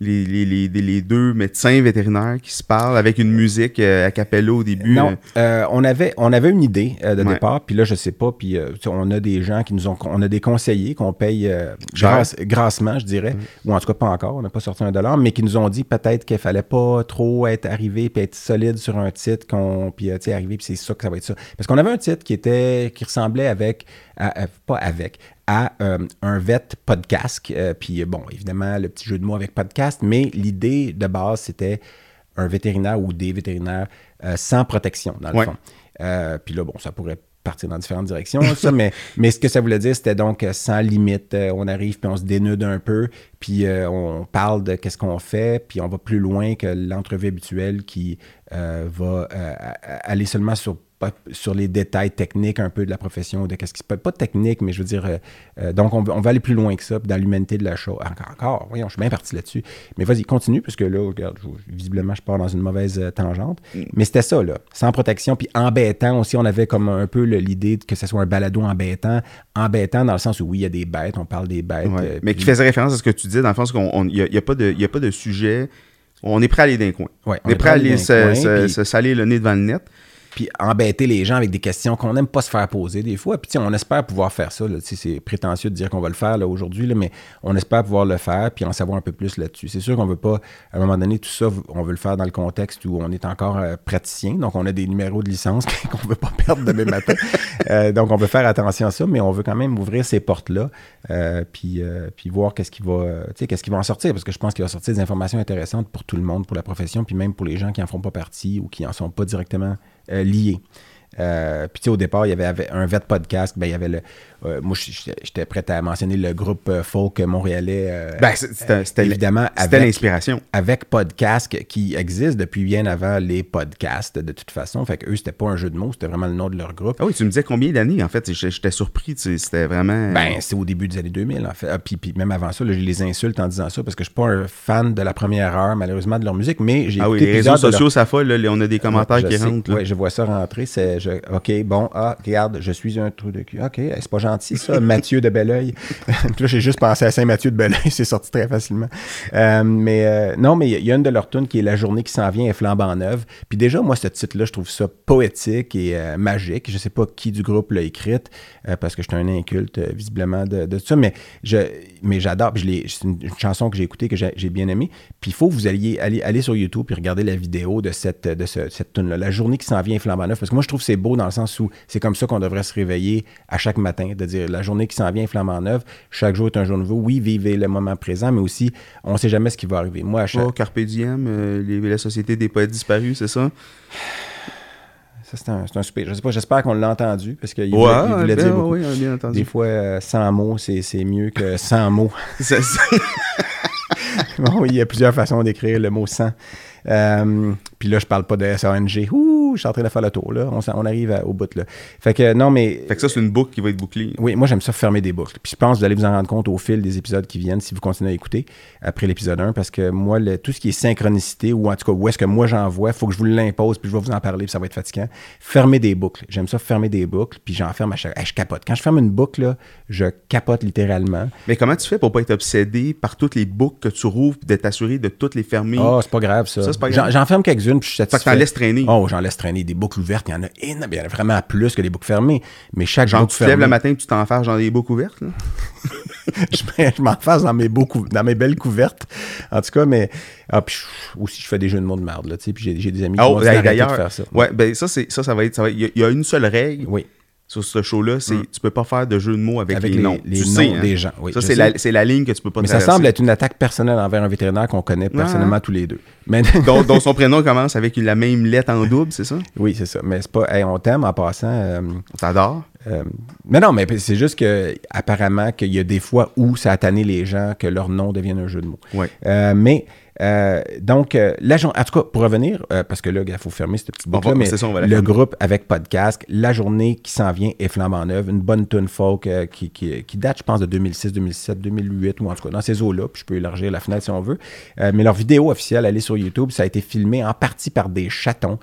les, les, les, les deux médecins vétérinaires qui se parlent avec une musique euh, a cappella au début. Non, euh. euh, on, avait, on avait une idée euh, de Ouais. départ, puis là, je sais pas, puis euh, on a des gens qui nous ont, on a des conseillers qu'on paye euh, grasse- grassement, je dirais, ou en tout cas pas encore, on n'a pas sorti un dollar, mais qui nous ont dit peut-être qu'il fallait pas trop être arrivé puis être solide sur un titre, qu'on, puis arriver, puis c'est ça que ça va être ça. Parce qu'on avait un titre qui était, qui ressemblait avec, à- à- pas avec, à euh, un vet podcast, euh, puis euh, bon, évidemment, le petit jeu de mots avec podcast, mais l'idée de base, c'était un vétérinaire ou des vétérinaires euh, sans protection, dans le Ouais. fond. Puis là, bon, ça pourrait partir dans différentes directions, ça, mais, mais ce que ça voulait dire, c'était donc sans limite. On arrive, puis on se dénude un peu, puis on parle de qu'est-ce qu'on fait, puis on va plus loin que l'entrevue habituelle qui va aller seulement sur pas sur les détails techniques un peu de la profession, de qu'est-ce qui se peut. Pas technique, mais je veux dire. euh, euh, donc, on, va- on va aller plus loin que ça, dans l'humanité de la chose. Encore, encore, voyons, je suis bien parti là-dessus. Mais vas-y, continue, parce que là, regarde, je- visiblement, je pars dans une mauvaise euh, tangente. Mais c'était ça, là. Sans protection, puis embêtant aussi. On avait comme un peu l'idée que ce soit un balado embêtant. Embêtant dans le sens où, oui, il y a des bêtes, on parle des bêtes. Ouais. euh, Mais puis- qui faisait référence à ce que tu disais, dans le sens qu'il n'y a, y a pas de y a pas de sujet. On est prêt à aller d'un coin. Ouais, on, est prêt à aller dans se, le coin, se- puis- se saler le nez devant le net. Puis embêter les gens avec des questions qu'on n'aime pas se faire poser des fois. Puis on espère pouvoir faire ça. C'est prétentieux de dire qu'on va le faire aujourd'hui, mais on espère pouvoir le faire puis en savoir un peu plus là-dessus. C'est sûr qu'on veut pas, à un moment donné, tout ça, on veut le faire dans le contexte où on est encore euh, praticien. Donc, on a des numéros de licence qu'on veut pas perdre demain matin. Euh, donc, on veut faire attention à ça, mais on veut quand même ouvrir ces portes-là euh, puis, euh, puis voir qu'est-ce qui va, qu'est-ce qui va en sortir. Parce que je pense qu'il va sortir des informations intéressantes pour tout le monde, pour la profession, puis même pour les gens qui en font pas partie ou qui en sont pas directement liés. Euh, puis tu sais, au départ, il y avait, avait un vet podcast. Ben, il y avait le. Euh, moi, j'étais prêt à mentionner le groupe euh, folk montréalais. euh, Ben, c'était évidemment, c'était avec- l'inspiration. avec podcast qui existe depuis bien avant les podcasts, de toute façon. Fait que eux, c'était pas un jeu de mots, c'était vraiment le nom de leur groupe. Ah oui, tu me disais combien d'années, en fait? J'étais surpris, tu sais, c'était vraiment... Ben, c'est au début des années 2000, en fait. Ah, puis, puis même avant ça, là, je les insulte en disant ça parce que je suis pas un fan de la première heure, malheureusement, de leur musique, mais j'ai ah oui, les réseaux sociaux, ça folle, là, on a des commentaires je qui sais. rentrent. Ouais, je vois ça rentrer. C'est, je- OK, bon, ah, regarde, je suis un trou de cul. OK, c'est pas gentil, Mathieu de Belleuil. Là, j'ai juste pensé à Saint-Mathieu de Belleuil, c'est sorti très facilement. Euh, mais euh, non, mais il y a une de leurs tunes qui est La journée qui s'en vient est flambant neuve. Puis déjà, moi, ce titre-là, je trouve ça poétique et euh, magique. Je sais pas qui du groupe l'a écrite, parce que je suis un inculte, visiblement, de, ça, mais, je, mais j'adore. C'est une, chanson que j'ai écoutée, que j'ai, bien aimée. Puis il faut que vous alliez aller, sur YouTube et regarder la vidéo de cette, de ce- cette tune-là. La journée qui s'en vient est flambant neuf. Parce que moi, je trouve que c'est beau dans le sens où c'est comme ça qu'on devrait se réveiller à chaque matin, de dire la journée qui s'en vient est flambant neuf. Chaque jour est un jour nouveau. Oui, vivez le moment présent, mais aussi, on ne sait jamais ce qui va arriver. Moi, à chaque. Oh, Carpe Diem, euh, les- la Société des poètes disparus, c'est ça? Ça, c'est un, c'est un super. Je sais pas, j'espère qu'on l'a entendu parce qu'il Ouais, voulait, il voulait bien, dire beaucoup. oui, bien entendu. Des fois, euh, 100 mots, c'est c'est mieux que 100 mots. Bon, il y a plusieurs façons d'écrire le mot 100. Euh, puis là, je parle pas de SANG. Ouh, je suis en train de faire le tour, là. On, on arrive à- au bout, là. Fait que, non, mais... fait que ça, c'est une boucle qui va être bouclée. Oui, moi, j'aime ça fermer des boucles. Puis je pense que vous allez vous en rendre compte au fil des épisodes qui viennent si vous continuez à écouter après l'épisode 1, parce que moi, le- tout ce qui est synchronicité, ou en tout cas, où est-ce que moi j'en vois, il faut que je vous l'impose, puis je vais vous en parler, puis ça va être fatigant. Fermer des boucles. J'aime ça fermer des boucles, puis j'en ferme à chaque... Hey, je capote. Quand je ferme une boucle, là, je capote littéralement. Mais comment tu fais pour pas être obsédé par toutes les boucles que tu rouvres et de t'assurer de toutes les fermer? Ah, c'est pas grave, ça. Ça, c'est pas J'en- grave. J'en ferme quelques-unes, puis je suis Fait que t'en laisses traîner. Oh, j'en laisse traîner. Des boucles ouvertes, il y en a énormément. Il y en a vraiment plus que des boucles fermées. Mais chaque Genre, boucle tu te lèves le matin et tu t'enfarges dans des boucles ouvertes. là? je, je m'enface dans mes, beaux dans mes belles couvertes. En tout cas, mais ah, puis aussi, je fais des jeux de mots de merde. Là, tu sais, puis j'ai des amis qui Oh, de d'ailleurs, faire ça. ouais, ben ça, ça, ça va être. Il y y, a une seule règle Oui, sur ce show-là, c'est tu peux pas faire de jeu de mots avec, avec les, noms. les tu noms sais, hein? des gens. Oui, ça, c'est la, la ligne que tu peux pas Mais ça semble être une attaque personnelle envers un vétérinaire qu'on connaît personnellement tous les deux. Mais dont, dont son prénom commence avec la même lettre en double, c'est ça? oui, c'est ça. Mais c'est pas. hey, on t'aime en passant. euh, On t'adore. Euh, mais non, mais c'est juste que apparemment qu'il y a des fois où ça a tanné les gens que leur nom devienne un jeu de mots. Ouais. Euh, mais euh, donc, euh, la en tout cas, pour revenir, euh, parce que là, il faut fermer cette petite va- mais c'est ça, on va la le groupe avec podcast, la journée qui s'en vient est flambant neuve, une bonne tune folk euh, qui, qui- qui date, je pense, de 2006, 2007, 2008, ou en tout cas dans ces eaux-là, puis je peux élargir la fenêtre si on veut. Mais leur vidéo officielle, elle est sur YouTube, ça a été filmé en partie par des chatons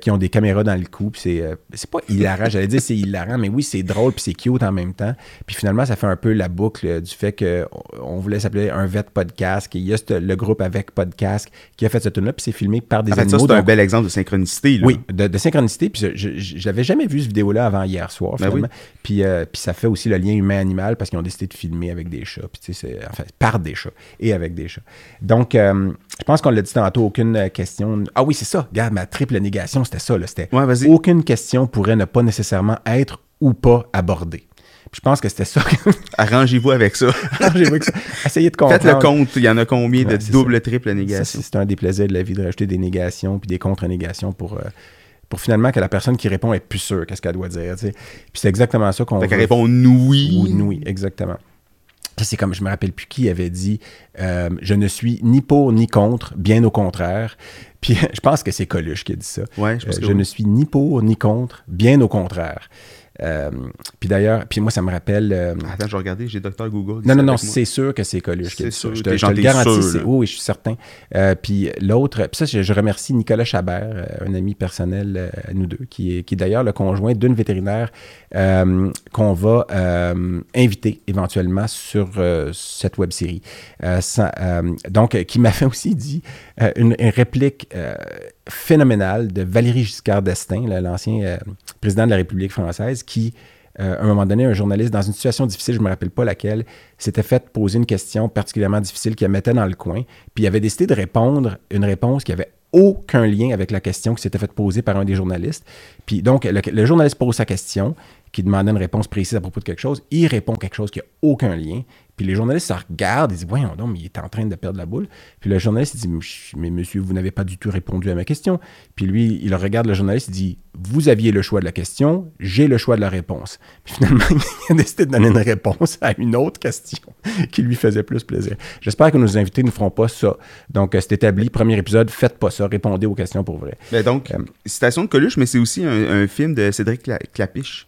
qui ont des caméras dans le cou, puis c'est pas hilarant, j'allais dire c'est hilarant, mais oui, c'est drôle, puis c'est cute en même temps. Puis finalement, ça fait un peu la boucle du fait qu'on on voulait s'appeler un vet podcast, qu'il y a le groupe avec podcast qui a fait cette tune-là, puis c'est filmé par des En fait, ça, animaux. c'est un donc- bel exemple de synchronicité. Là. oui, de, de synchronicité. Puis je, je, je l'avais jamais vu, cette vidéo-là, avant hier soir, Ben finalement. Puis, euh, puis ça fait aussi le lien humain-animal parce qu'ils ont décidé de filmer avec des chats. Puis tu sais, enfin, par des chats et avec des chats. Donc, euh, je pense qu'on l'a dit tantôt, aucune question. Ah oui, c'est ça. Regarde, ma triple négation, c'était ça. C'était Ouais, aucune question pourrait ne pas nécessairement être ou pas abordée. Je pense que c'était ça. Arrangez-vous avec ça. Vu que ça- Essayez de comprendre. Faites le compte. Il y en a combien de double, triple négations? c'est un des plaisirs de la vie de rajouter des négations puis des contre-négations pour, euh, pour finalement que la personne qui répond est plus sûre qu'est-ce qu'elle doit dire. tu sais. Puis c'est exactement ça qu'on Fait qu'elle répond oui. ou oui, exactement. Ça, c'est comme, je me rappelle plus qui avait dit euh, Je ne suis ni pour ni contre, bien au contraire. Puis je pense que c'est Coluche qui a dit ça. Ouais, je pense Euh, que je oui. ne suis ni pour ni contre, bien au contraire. Euh, puis d'ailleurs, puis moi, ça me rappelle. euh, Attends, je vais regarder, j'ai Docteur Google. non, non, non, c'est sûr que c'est Coluche C'est sûr, Je te, je te le garantis. sûr, oui, je suis certain. Euh, puis l'autre, puis ça, je, je remercie Nicolas Chabert, un ami personnel à nous deux, qui est, qui est d'ailleurs le conjoint d'une vétérinaire qu'on va inviter éventuellement sur cette web série. donc, qui m'a fait aussi dit euh, une, réplique euh, phénoménale de Valéry Giscard d'Estaing, l'ancien euh, président de la République française, qui à un moment donné, un journaliste, dans une situation difficile, je ne me rappelle pas laquelle, s'était fait poser une question particulièrement difficile qui la mettait dans le coin, puis il avait décidé de répondre une réponse qui avait aucun lien avec la question qui s'était faite poser par un des journalistes. Puis donc, le, le journaliste pose sa question, qui demandait une réponse précise à propos de quelque chose, il répond quelque chose qui n'a aucun lien, puis les journalistes se regardent, ils disent Voyons donc, mais il est en train de perdre la boule. Puis le journaliste, il dit Mais monsieur, vous n'avez pas du tout répondu à ma question. Puis lui, il regarde le journaliste, il dit Vous aviez le choix de la question, j'ai le choix de la réponse. Puis finalement, il a décidé de donner une réponse à une autre question qui lui faisait plus plaisir. J'espère que nos invités ne feront pas ça. Donc, euh, c'est établi, premier épisode, faites pas ça, répondez aux questions pour vrai. Ben donc, Euh, citation de Coluche, mais c'est aussi un, un film de Cédric Cla- Clapiche.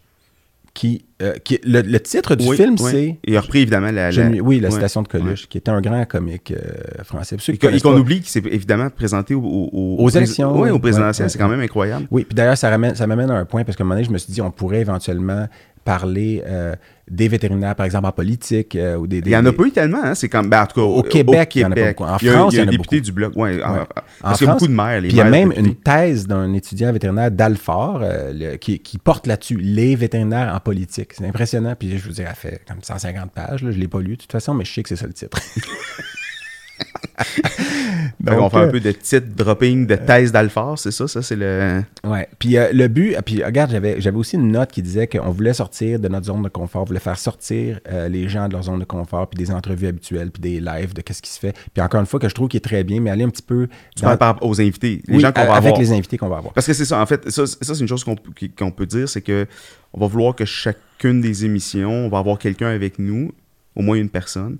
Qui, euh, qui- le, le titre du Oui, film, oui. c'est. Il a repris évidemment la. Oui, la ouais. citation de Coluche, qui était un grand comique euh, français. Et qu'on pas- oublie qu'il s'est évidemment présenté au- au- au- Aux élections, Oui, au présidentiel, Ouais, c'est quand même incroyable. Oui, puis d'ailleurs, ça, ramène- ça m'amène à un point, parce qu'à un moment donné, je me suis dit, on pourrait éventuellement parler euh, des vétérinaires, par exemple, en politique. euh, ou des, des- Il y en a pas eu tellement, hein, c'est comme. Ben, en tout cas, Au Québec, il y en a pas beaucoup. En il y a, France, il y a il un a député beaucoup. du Bloc. Ouais, en- parce En qu'il y a France, beaucoup de maires. Puis il y a même une thèse d'un étudiant vétérinaire d'Alfort euh, le- qui, qui porte là-dessus les vétérinaires en politique. C'est impressionnant. Puis je vous dirais, elle fait comme 150 pages. là. Je ne l'ai pas lu de toute façon, mais je sais que c'est ça le titre. Donc, fait un euh, peu de titre dropping de thèse d'Alfort, c'est ça? Ça, c'est le. Ouais. Puis euh, le but, puis regarde, j'avais, j'avais aussi une note qui disait qu'on voulait sortir de notre zone de confort, on voulait faire sortir euh, les gens de leur zone de confort, puis des entrevues habituelles, puis des lives de qu'est-ce qui se fait. Puis encore une fois, que je trouve qu'il est très bien, mais aller un petit peu par rapport aux invités. Les Oui, gens qu'on va avec avoir. les invités qu'on va avoir. Parce que c'est ça, en fait, ça, ça, c'est une chose qu'on peut- qui- qu'on peut dire, c'est que on va vouloir que chacune des émissions, on va avoir quelqu'un avec nous, au moins une personne.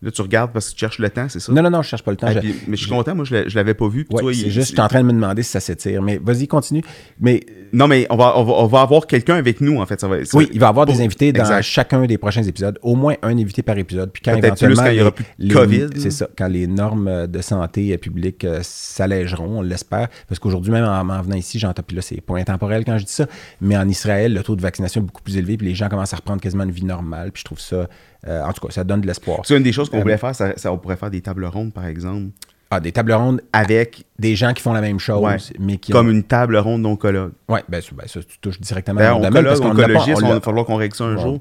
Là, tu regardes parce que tu cherches le temps, c'est ça? Non, non, non, je cherche pas le temps. Ah, je- puis- mais je suis content, moi, je je l'avais pas vu. Ouais, toi, c'est juste, je suis en train de me demander si ça s'étire. Mais vas-y, continue. Mais Non, mais on va, on va, on va avoir quelqu'un avec nous, en fait. Ça va, ça oui, il va y avoir pour- des invités dans Exact. chacun des prochains épisodes. Au moins un invité par épisode. Puis quand Peut-être plus éventuellement. quand il y aura plus de COVID. C'est ça. Quand les normes euh, de santé euh, publique euh, s'allègeront, on l'espère. Parce qu'aujourd'hui, même en, en venant ici, j'entends. Puis là, c'est pas intemporel quand je dis ça. Mais en Israël, le taux de vaccination est beaucoup plus élevé. Puis les gens commencent à reprendre quasiment une vie normale. Puis je trouve ça. Euh, en tout cas, ça donne de l'espoir. C'est une des choses qu'on Euh, voulait faire, ça, ça- on pourrait faire des tables rondes, par exemple, Ah, des tables rondes, avec des gens qui font la même chose, Ouais. mais qui. comme ont- une table ronde d'oncologue. Ouais, ben, ça, ben, ça, tu touches directement mon domaine. oncologue, parce qu'on oncologiste, on va falloir qu'on règle ça un Bon, jour.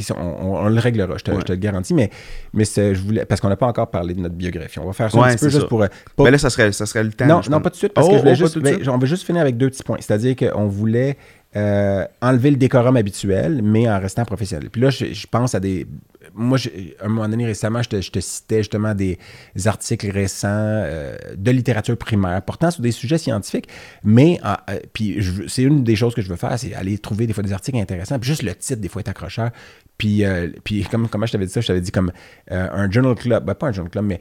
ça, on, on- on le réglera, je te, Ouais. je te le garantis, mais, mais je voulais, parce qu'on n'a pas encore parlé de notre biographie. On va faire ça Ouais, un petit peu c'est juste ça. pour. euh, pas- Mais là, ça serait, ça serait le temps. non, non, pas tout de suite, parce Oh, que je voulais oh, juste, ben, on veut juste finir avec deux petits points. C'est-à-dire qu'on voulait euh, enlever le décorum habituel, mais en restant professionnel. Puis là, je, je pense à des. Moi, à un moment donné récemment, je te, je te citais justement des articles récents euh, de littérature primaire portant sur des sujets scientifiques, mais euh, euh, puis c'est une des choses que je veux faire, c'est aller trouver des fois des articles intéressants. Puis juste le titre, des fois, est accrocheur. Puis, euh, puis comme, comment je t'avais dit ça, je t'avais dit comme un journal club, ben, pas un journal club, mais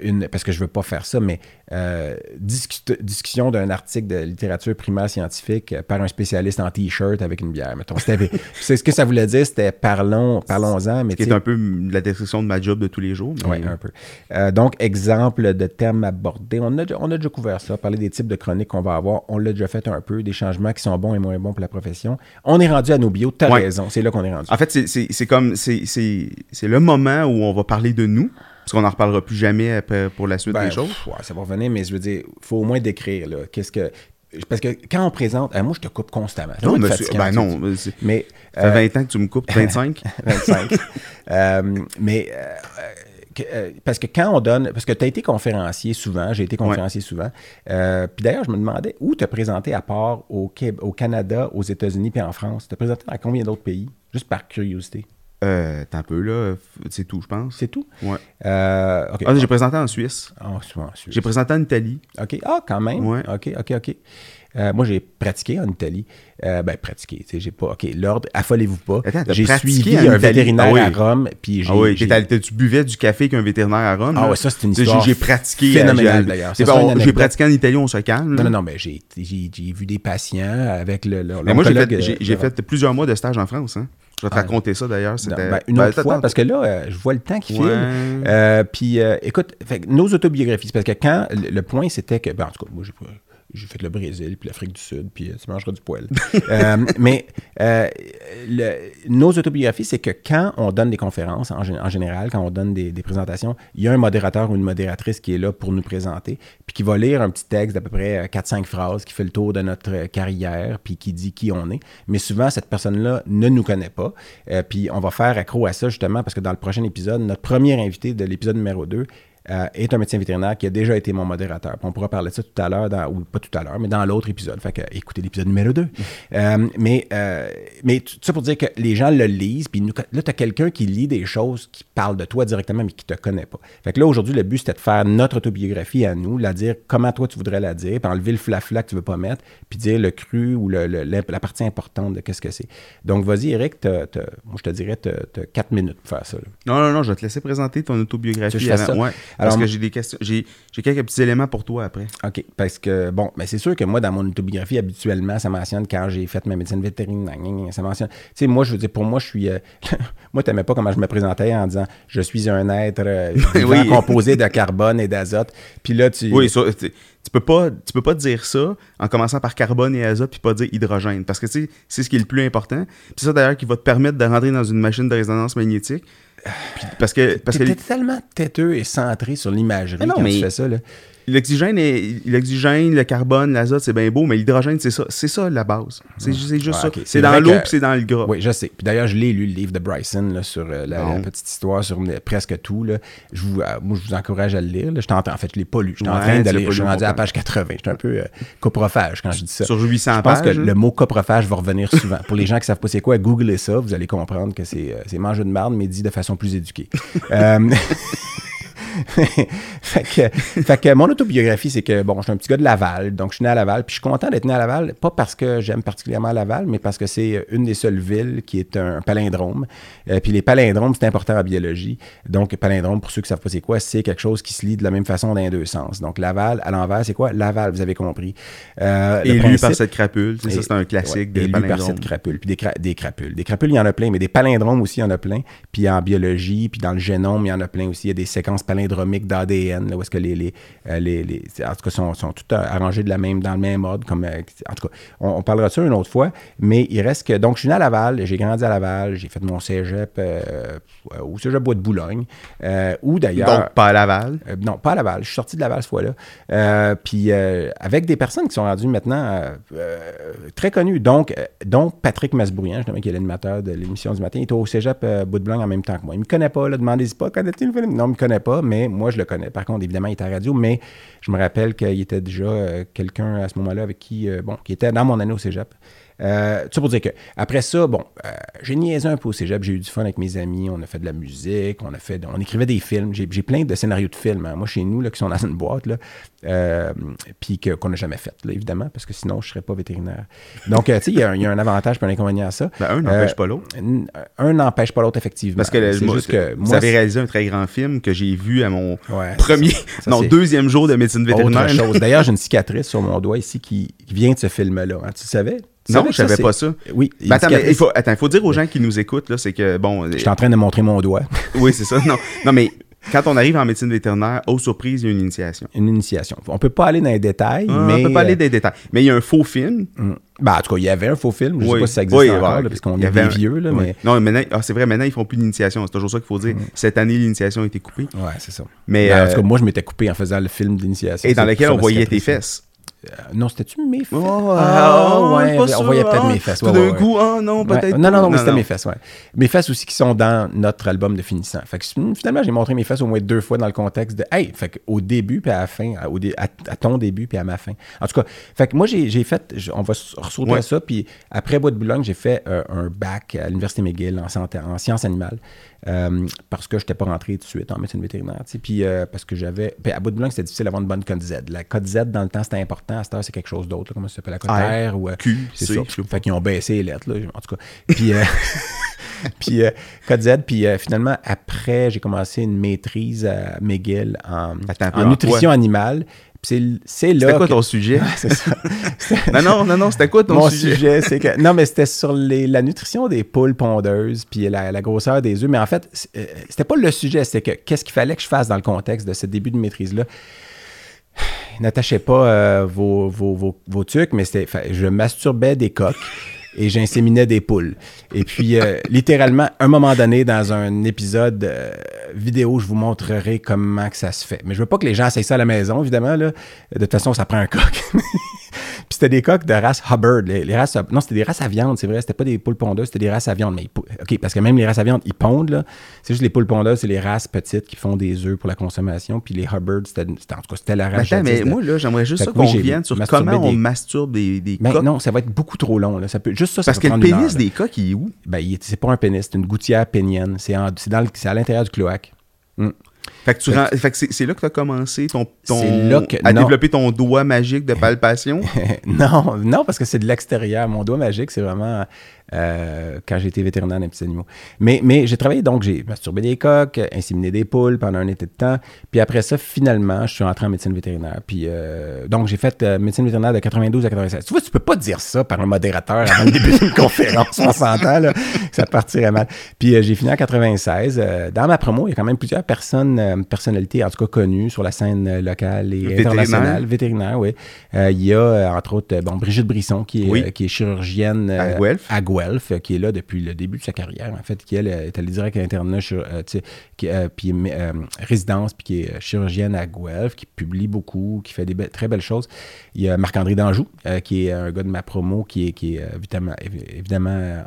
une, parce que je veux pas faire ça, mais euh, discu- discussion d'un article de littérature primaire scientifique euh, par un spécialiste en t-shirt avec une bière, mettons. C'est ce que ça voulait dire, c'était parlons, parlons-en, mais Ce qui tu est sais- un peu la description de ma job de tous les jours. mais- oui, un peu. Euh, donc, exemple de thèmes abordés. On a, déjà- on a déjà couvert ça, parler des types de chroniques qu'on va avoir. On l'a déjà fait un peu, des changements qui sont bons et moins bons pour la profession. On est rendu à nos bios. T'as Ouais. raison, c'est là qu'on est rendu. En fait, c'est- c'est c'est comme. c'est- C'est c'est le moment où on va parler de nous, parce qu'on n'en reparlera plus jamais après, pour la suite Ben, des choses. pff, ouais, ça va revenir, mais je veux dire, il faut au moins décrire. Qu'est-ce que. Parce que quand on présente. euh, moi, je te coupe constamment. Non, ben non, mais c'est- Mais. Ça fait euh, 20 ans que tu me coupes, 25. 25. Euh, mais euh, euh, parce que quand on donne, parce que tu as été conférencier souvent, j'ai été conférencier souvent. Euh, puis d'ailleurs, je me demandais où tu as présenté à part au, Québec- au Canada, aux États-Unis puis en France. Tu présenté dans combien d'autres pays? Juste par curiosité. Euh, T'as un peu là, c'est tout, je pense. C'est tout? Ouais. Euh. Ah, j'ai présenté en Suisse. Souvent, ensuite. J'ai présenté en Italie. OK. Ah, quand même. Ouais. OK, OK, OK. Euh, moi, j'ai pratiqué en Italie. Euh, ben, pratiqué, tu sais, j'ai pas... OK, l'ordre, affolez-vous pas. J'ai suivi un Italie? vétérinaire Ah oui. à Rome, puis j'ai... Ah oui, tu buvais du café qu'un vétérinaire à Rome? Ah là. ouais, ça, c'est une histoire J'ai pratiqué. phénoménale, d'ailleurs. J'ai pratiqué en Italie, on se calme. là. Non, non, non, mais j'ai, vu des patients avec le... le Mais moi, j'ai fait, fait plusieurs mois de stage en France. Hein. Je vais te Ah. raconter ça d'ailleurs. C'était ben, une Ben, autre fois, parce que là, euh, je vois le temps qui file. Euh, puis, euh, écoute, fait nos autobiographies, parce que quand le, le point, c'était que, ben, en tout cas, moi, j'ai pas- J'ai fait le Brésil, puis l'Afrique du Sud, puis euh, tu mangeras du poil. Euh, mais euh, nos autobiographies, c'est que quand on donne des conférences, en, gé- en général, quand on donne des, présentations, il y a un modérateur ou une modératrice qui est là pour nous présenter, puis qui va lire un petit texte d'à peu près euh, 4-5 phrases qui fait le tour de notre carrière, puis qui dit qui on est. Mais souvent, cette personne-là ne nous connaît pas. Puis on va faire accro à ça justement parce que dans le prochain épisode, notre premier invité de l'épisode numéro 2 euh, est un médecin vétérinaire qui a déjà été mon modérateur. Puis on pourra parler de ça tout à l'heure, dans- ou pas tout à l'heure, mais dans l'autre épisode. Fait que écoutez l'épisode numéro 2. Euh, mais, euh, mais tout ça pour dire que les gens le lisent, puis nous- là, tu as quelqu'un qui lit des choses qui parlent de toi directement, mais qui te connaît pas. Fait que là, aujourd'hui, le but, c'était de faire notre autobiographie à nous, la dire comment toi, tu voudrais la dire, puis enlever le flafla que tu veux pas mettre, puis dire le cru ou le- le- la, partie importante de qu'est-ce que c'est. Donc, vas-y, Eric, t'as- t'as- moi, je te dirais, tu as 4 minutes pour faire ça. là. Non, non, non, je vais te laisser présenter ton autobiographie. Tu je ça? Ouais, parce Alors, que j'ai des questions. J'ai quelques petits éléments pour toi après. OK. Parce que, bon, mais c'est sûr que moi, dans mon autobiographie, habituellement, ça mentionne quand j'ai fait ma médecine vétérinaire. Ça mentionne. Tu sais, moi, je veux dire, pour moi, je suis. euh, moi, t'aimais pas comment je me présentais en disant je suis un être euh, Oui. composé de carbone et d'azote. Puis là, tu. Oui, ça, tu tu peux pas, tu peux pas dire ça en commençant par carbone et azote puis pas dire hydrogène parce que c'est ce qui est le plus important. Puis c'est ça d'ailleurs qui va te permettre de rentrer dans une machine de résonance magnétique. Puis parce que parce que tellement têteux et centré sur l'imagerie quand mais- tu fais ça. Là. L'oxygène l'oxygène, le carbone, l'azote, c'est bien beau, mais l'hydrogène c'est ça, c'est ça la base. C'est juste Ouais, ça. ok. C'est C'est dans l'eau que- puis c'est dans le gras. Oui, je sais. Puis d'ailleurs, je l'ai lu, le livre de Bryson, là, sur euh, la, petite histoire, sur euh, presque tout. Là. Je vous, euh, moi, je vous encourage à le lire. là. J'étais en, en fait, je ne l'ai pas lu. J'étais en Ouais, train pas Je suis rendu à la page 80. J'étais un peu coprophage quand je dis ça. Sur 800 je pense pages. que hein? le mot coprophage va revenir souvent. Pour les gens qui ne savent pas c'est quoi, googlez ça. Vous allez comprendre que c'est c'est manger de marde, mais dit de façon plus éduquée. Euh, fait, que, fait que mon autobiographie, c'est que, bon, je suis un petit gars de Laval, donc je suis né à Laval, puis je suis content d'être né à Laval, pas parce que j'aime particulièrement Laval, mais parce que c'est une des seules villes qui est un palindrome. Euh, puis les palindromes, c'est important en biologie. Donc, palindrome, pour ceux qui savent pas c'est quoi, c'est quelque chose qui se lit de la même façon dans les deux sens. Donc, Laval, à l'envers, c'est quoi? Laval, vous avez compris. Euh, Élu principe- par cette crapule, c'est ça c'est un classique ouais, des élu par palindromes. cette crapule. Puis des, cra- des crapules. Des crapules, il y en a plein, mais des palindromes aussi, il y en a plein. Puis en biologie, puis dans le génome, il y en a plein aussi. Il y a des séquences d'ADN, où est-ce que les, les, euh, les, les- en tout cas, sont, sont toutes euh, arrangées de la même, dans le même ordre. Comme, euh, en tout cas, on, on parlera de ça une autre fois. Mais il reste que, donc, je suis né à Laval, j'ai grandi à Laval, j'ai fait mon cégep euh, au cégep Bois de Boulogne, euh, où d'ailleurs... Donc pas à Laval? Euh, non, pas à Laval. Je suis sorti de Laval cette fois-là. Puis avec des personnes qui sont rendues maintenant très connues. Donc, dont Patrick Masbourian, justement, qui est l'animateur de l'émission du matin. Il est au cégep Bout de Blanc en même temps que moi. Il me connaît pas, là. Demandez-y pas, connais-tu le film? Non, il me connaît pas, mais moi, je le connais. Par contre, évidemment, il est à radio, mais je me rappelle qu'il était déjà euh, quelqu'un à ce moment-là avec qui, euh, bon, qui était dans mon année au cégep. Euh, ça pour dire que après ça, bon, euh, j'ai niaisé un peu au cégep, j'ai eu du fun avec mes amis, on a fait de la musique, on a fait, on écrivait des films. J'ai, j'ai plein de scénarios de films, hein. moi chez nous là, qui sont dans une boîte là, euh, puis que, qu'on n'a jamais fait, là, évidemment, parce que sinon je serais pas vétérinaire. Donc, euh, tu sais, il y, a un- il y a un avantage puis un inconvénient à ça. Ben, un n'empêche pas l'autre. Un n'empêche pas l'autre effectivement. Parce que le- moi, juste que vous moi, avez réalisé un très grand film que j'ai vu à mon Ouais, premier, ça, non, deuxième jour de médecine vétérinaire. D'ailleurs, j'ai une cicatrice sur mon doigt ici qui, qui vient de ce film-là. hein. Tu le savais? Non, je savais pas ça. Oui. Ben, attends, mais il faut, attends, il faut dire aux gens qui nous écoutent, là, c'est que, bon, Je suis en train de montrer mon doigt. oui, c'est ça. Non, non, mais quand on arrive en médecine vétérinaire, aux surprises, il y a une initiation. Une initiation. On peut pas aller dans les détails, Ah, mais. on peut pas aller euh, des détails. Mais il y a un faux film. hum. Ben, en tout cas, il y avait un faux film. Je sais Oui. pas si ça existe Oui, encore, là, parce qu'on il y est avait des un- vieux, là, oui. mais. Non, maintenant, ah, c'est vrai, maintenant, ils font plus d'initiation. C'est toujours ça qu'il faut dire. Cette année, l'initiation a été coupée. Ouais, c'est ça. Mais, Ben, en euh, tout cas, moi, je m'étais coupé en faisant le film d'initiation. et dans lequel on voyait tes fesses. Euh, non, c'était-tu mes fesses? Oh, ah, oh, ouais, pas on sûr, voyait peut-être ah, mes fesses. Tout ouais, d'un ouais, coup, ah non, peut-être Non, non, non, mais c'était mes fesses, ouais. Mes fesses aussi qui sont dans notre album de finissant. Fait que hum, finalement, j'ai montré mes fesses au moins deux fois dans le contexte de Hey, fait au début puis à la fin, à, au dé- à- à ton début puis à ma fin. En tout cas, fait que moi, j'ai fait, on va ressauter à ça, puis après Bois de Boulogne, j'ai fait euh, un bac à l'Université McGill en, santé, en sciences animales euh, parce que je n'étais pas rentré tout de suite en médecine vétérinaire. Puis euh, parce que j'avais. À Bois de Boulogne, c'était difficile d'avoir une bonne code Z. La code Z, dans le temps, c'était important. À cette heure, c'est quelque chose d'autre. Comment ça s'appelle? La cotère ou... euh, Q, c'est ça. Fait qu'ils ont baissé les lettres, là, en tout cas. Puis, euh, puis code Z. Puis finalement, après, j'ai commencé une maîtrise à McGill en, Attends un peu, en en nutrition animale. C'est- là C'était quoi que- ton sujet? non, non, non, non, c'était quoi ton Mon sujet? sujet, c'est que. Non, mais c'était sur les, la nutrition des poules pondeuses, puis la, la grosseur des œufs. Mais en fait, euh, c'était pas le sujet, c'était que qu'est-ce qu'il fallait que je fasse dans le contexte de ce début de maîtrise-là. N'attachez pas euh, vos, vos, vos, vos trucs, mais je masturbais des coques et j'inséminais des poules. Et puis, euh, littéralement, un moment donné, dans un épisode euh, vidéo, je vous montrerai comment que ça se fait. Mais je veux pas que les gens essayent ça à la maison, évidemment. Là. De toute façon, ça prend un coq. Puis c'était des coqs de race Hubbard. Les, les races, non, c'était des races à viande, c'est vrai. C'était pas des poules pondeuses, c'était des races à viande. Mais ils OK, parce que même les races à viande, ils pondent, là. C'est juste les poules pondeuses, c'est les races petites qui font des œufs pour la consommation. Puis les Hubbard, c'était, en tout cas, c'était la race Attends, mais moi, là, j'aimerais juste ça qu'on revienne sur comment on des- masturbe des, des Ben coques. non, ça va être beaucoup trop long. Là. Ça peut, juste ça, Parce que le pénis heure, des coques, il est où? Ben, c'est pas un pénis, c'est une gouttière pénienne. C'est, c'est, dans le- c'est à l'intérieur du cloaque. Mm. Fait que, tu Fait rends- fait que c'est, là que tu as commencé ton, ton- C'est là que- à non. développer ton doigt magique de palpation? non, non, parce que c'est de l'extérieur. Mon doigt magique, c'est vraiment euh, quand été vétérinaire des petits animaux. Mais, mais j'ai travaillé, donc j'ai masturbé des coques, inséminé des poules pendant un été de temps. Puis après ça, finalement, je suis rentré en médecine vétérinaire. Puis euh, donc j'ai fait euh, médecine vétérinaire de 92 à 96. Tu vois, tu peux pas dire ça par un modérateur avant le début d'une conférence. On s'entend, là. Ça partirait mal. Puis euh, j'ai fini en 96. Euh, dans ma promo, il y a quand même plusieurs personnes, personnalités, en tout cas connues sur la scène locale et Vétérinaire. internationale vétérinaire, oui. Euh, il y a, entre autres, bon, Brigitte Brisson, qui est, Oui. qui est chirurgienne À Guelph. à Guelph, euh, qui est là depuis le début de sa carrière, en fait, qui elle, euh, est allée direct à l'internat, euh, puis euh, résidence, puis qui est chirurgienne à Guelph, qui publie beaucoup, qui fait des be- très belles choses. Il y a Marc-André Danjou, qui est un gars de ma promo, qui est, qui est évidemment, évi- évidemment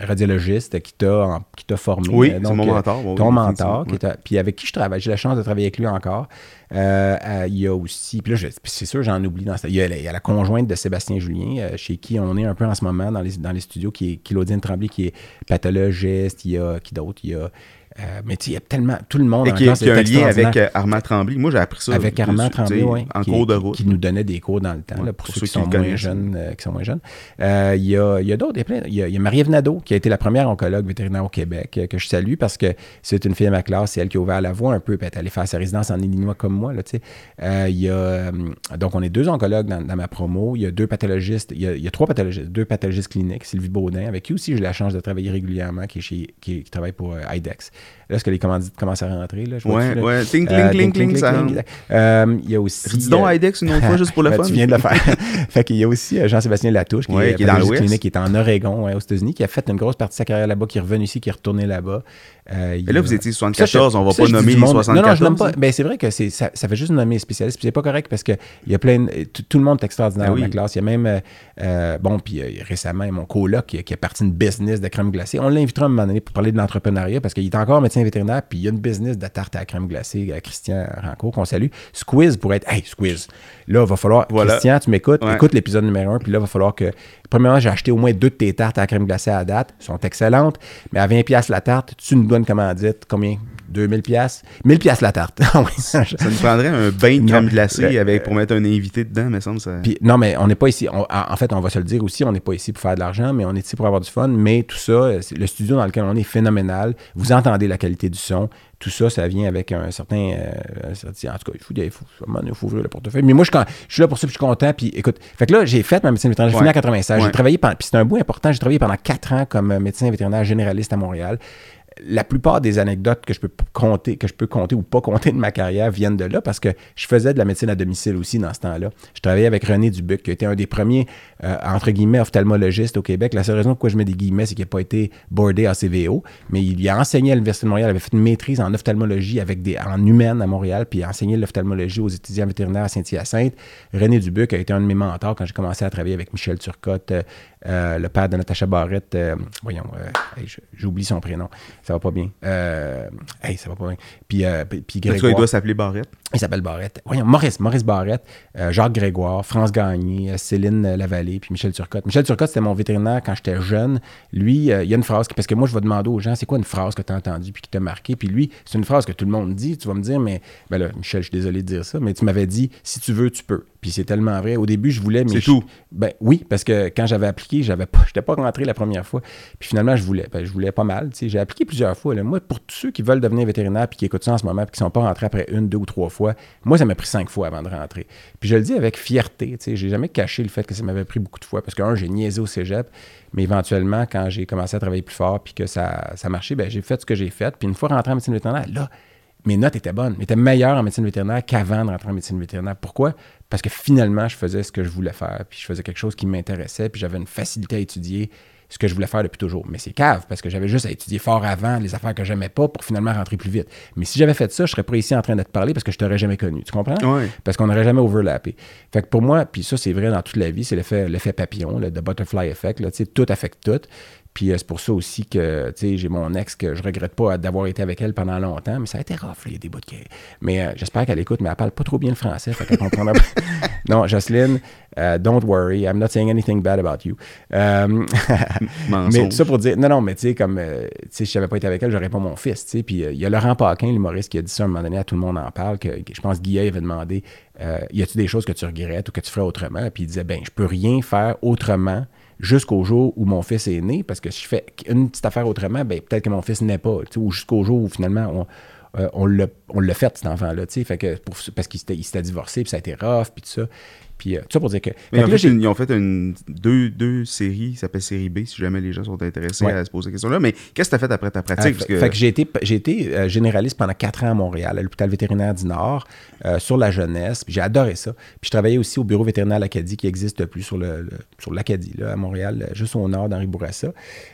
radiologiste, qui t'a formé. Oui, c'est mon mentor. oui, ton mentor, qui est puis avec qui je travaille. J'ai la chance de travailler avec lui encore. Euh, il y a aussi, puis là, c'est sûr, j'en oublie. Dans ça. Il, y a, la- il y a la conjointe de Sébastien Julien, euh, chez qui on est un peu en ce moment dans les, dans les studios, qui est Claudine Tremblay, qui est pathologiste. Il y a qui d'autre? Il y a. euh, mais tu sais, il y a tellement. Tout le monde Et qui, a un lien avec euh, Armand Tremblay. Moi, j'ai appris ça. Avec Armand Tremblay, oui. En qui, cours de route. Qui, nous donnait des cours dans le temps, Ouais, là, pour, pour ceux ceux qui sont, moins jeunes, euh, qui sont moins jeunes. Euh, Il y, a, y a d'autres. Il y a, Marie-Ève Nadeau, qui a été la première oncologue vétérinaire au Québec, euh, que je salue parce que c'est une fille de ma classe. C'est elle qui a ouvert la voie un peu. Puis elle est allée faire sa résidence en Illinois comme moi. Là. Euh, y a, euh, donc, on est deux oncologues dans, dans ma promo. Il y a deux pathologistes. Il y a, il y a trois pathologistes. Deux pathologistes cliniques. Sylvie Baudin, avec qui aussi j'ai la chance de travailler régulièrement, qui, est chez, qui, qui travaille pour euh, IDEX. Là, est-ce que les commandites commencent à rentrer? Là, je vois Ouais, dessus, là? ouais. Euh, cling, cling, cling, ça. Euh, Il y a aussi. Dis donc euh, IDEX une autre fois, juste pour le fun. Tu viens de le faire. fait qu'il y a aussi euh, Jean-Sébastien Latouche, qui, est, dans clinique, qui est en Oregon, aux États-Unis, qui a fait une grosse partie de sa carrière là-bas, qui est revenu ici, qui est retourné là-bas. Euh, Mais là, vous étiez Ça, 74, je- on va ça, pas nommer monde. 74. Non, non, je nomme pas. Ben, c'est vrai que c'est, ça, ça fait juste nommer les spécialistes. Puis c'est pas correct parce que il y a plein. tout, le monde est extraordinaire Ah dans ma oui. classe. Il y a même. euh, euh, bon, puis euh, récemment, mon coloc qui, qui est parti une business de crème glacée. On l'invitera à un moment donné pour parler de l'entrepreneuriat parce qu'il est encore médecin vétérinaire. Puis il y a une business de tarte à la crème glacée, euh, Christian Rancourt, qu'on salue. Squeeze pour être. Hey, Squeeze. Là, il va falloir. Voilà. Christian, tu m'écoutes. Ouais. Écoute l'épisode numéro un. Puis là, il va falloir que. Premièrement, j'ai acheté au moins deux de tes tartes à la crème glacée à la date. Elles sont excellentes. Mais à 20$ la tarte, tu nous donnes commandite. Combien? 2000$? 1000$ piastres? la tarte. Ah ça, nous prendrait un bain de crème glacée avec, pour mettre un invité dedans, mais semble ça. Puis, non, mais on n'est pas ici. on- en fait, on va se le dire aussi, on n'est pas ici pour faire de l'argent, mais on est ici pour avoir du fun. Mais tout ça, euh, le studio dans lequel on est est phénoménal. Vous entendez la qualité du son. Tout ça, ça vient avec un certain. euh, en tout cas, il faut, il faut, il faut ouvrir le portefeuille. Mais moi, je, suis quand- je suis là pour ça, puis je suis content. Puis écoute, fait que là, j'ai fait ma médecine vétérinaire. J'ai Ouais. fini en 96. J'ai travaillé pendant. Puis c'est un bout important. J'ai travaillé pendant quatre ans comme euh, médecin vétérinaire généraliste à Montréal la plupart des anecdotes que je peux compter, que je peux compter ou pas compter de ma carrière viennent de là parce que je faisais de la médecine à domicile aussi dans ce temps-là. Je travaillais avec René Dubuc, qui était un des premiers, euh, entre guillemets, ophtalmologistes au Québec. La seule raison pourquoi je mets des guillemets, c'est qu'il n'a pas été boardé à CVO, mais il y a enseigné à l'Université de Montréal, il avait fait une maîtrise en ophtalmologie avec des, en humaine à Montréal, puis il a enseigné l'ophtalmologie aux étudiants vétérinaires à Saint-Hyacinthe. René Dubuc a été un de mes mentors quand j'ai commencé à travailler avec Michel Turcotte, euh, le père de Natacha Barrette. euh, voyons, euh, hey, j'oublie son prénom. Ça va pas bien. Hey, ça va pas bien. Puis, puis- cas, il Grégoire. doit s'appeler Barrette. Il s'appelle Barrette. Voyons, Maurice, Maurice Barrette, Jacques Grégoire, France Gagné, Céline Lavallée, puis Michel Turcotte. Michel Turcotte, c'était mon vétérinaire quand j'étais jeune. Lui, il y a une phrase, parce que moi, je vais demander aux gens, c'est quoi une phrase que tu as entendue puis qui t'a marqué? Puis lui, c'est une phrase que tout le monde dit. Tu vas me dire, mais, ben là, Michel, je suis désolé de dire ça, mais tu m'avais dit, si tu veux, tu peux. Puis c'est tellement vrai. Au début, je voulais, mais. C'est tout. Ben oui, parce que quand j'avais appliqué, j'avais pas, j'étais pas rentré la première fois. Puis finalement, je voulais. Ben, je voulais pas mal. J'ai appliqué plusieurs fois. là. Moi, pour tous ceux qui veulent devenir vétérinaire puis qui écoutent ça en ce moment puis qui sont pas rentrés après une, deux ou trois fois, moi, ça m'a pris cinq fois avant de rentrer. Puis je le dis avec fierté. Tu sais, j'ai jamais caché le fait que ça m'avait pris beaucoup de fois parce que un, j'ai niaisé au cégep, mais éventuellement, quand j'ai commencé à travailler plus fort puis que ça, ça marchait, ben j'ai fait ce que j'ai fait. Puis une fois rentré en médecine vétérinaire, là, mes notes étaient bonnes, mais étaient meilleures en médecine vétérinaire qu'avant de rentrer en médecine vétérinaire. Pourquoi? Parce que finalement, je faisais ce que je voulais faire, puis je faisais quelque chose qui m'intéressait, puis j'avais une facilité à étudier ce que je voulais faire depuis toujours. Mais c'est cave, parce que j'avais juste à étudier fort avant les affaires que j'aimais pas pour finalement rentrer plus vite. Mais si j'avais fait ça, je serais pas ici en train de te parler parce que je t'aurais jamais connu. Tu comprends? Ouais. Parce qu'on n'aurait jamais overlappé. Fait que pour moi, puis ça, c'est vrai dans toute la vie, c'est l'effet, l'effet papillon, le butterfly effect. Là, tout affecte tout. Puis euh, c'est pour ça aussi que tu sais, j'ai mon ex que je regrette pas d'avoir été avec elle pendant longtemps, mais ça a été rough, des bouts de... Mais euh, j'espère qu'elle écoute, mais elle parle pas trop bien le français, fait qu'elle comprendra pas. non, Jocelyne, euh, don't worry, I'm not saying anything bad about you. Mais tout ça pour dire, non, non, mais tu sais, comme, euh, tu sais, si j'avais pas été avec elle, j'aurais pas mon fils, tu sais. Puis il y a Laurent Paquin, l'humoriste, qui a dit ça à un moment donné, à tout le monde en parle, que, que je pense que Guillaume avait demandé, y a-tu des choses que tu regrettes ou que tu ferais autrement? Puis il disait, ben, je peux rien faire autrement jusqu'au jour où mon fils est né, parce que si je fais une petite affaire autrement, ben, peut-être que mon fils n'est pas, ou jusqu'au jour où finalement on, euh, on l'a fait, cet enfant-là, fait que parce qu'il s'était il s'était divorcé, puis ça a été rough, puis tout ça. Puis euh, tout ça pour dire que... Mais en là, fait, ils ont fait une, deux, deux séries qui s'appellent Série B, si jamais les gens sont intéressés Ouais. à se poser cette question-là. Mais qu'est-ce que tu as fait après ta pratique? Parce que- fait que j'ai été, j'ai été euh, généraliste pendant quatre ans à Montréal, à l'hôpital vétérinaire du Nord, euh, sur la jeunesse. Puis j'ai adoré ça. Puis je travaillais aussi au bureau vétérinaire l'Acadie, qui n'existe plus sur le, le- sur l'Acadie, là, à Montréal, euh, juste au nord d'Henri Bourassa.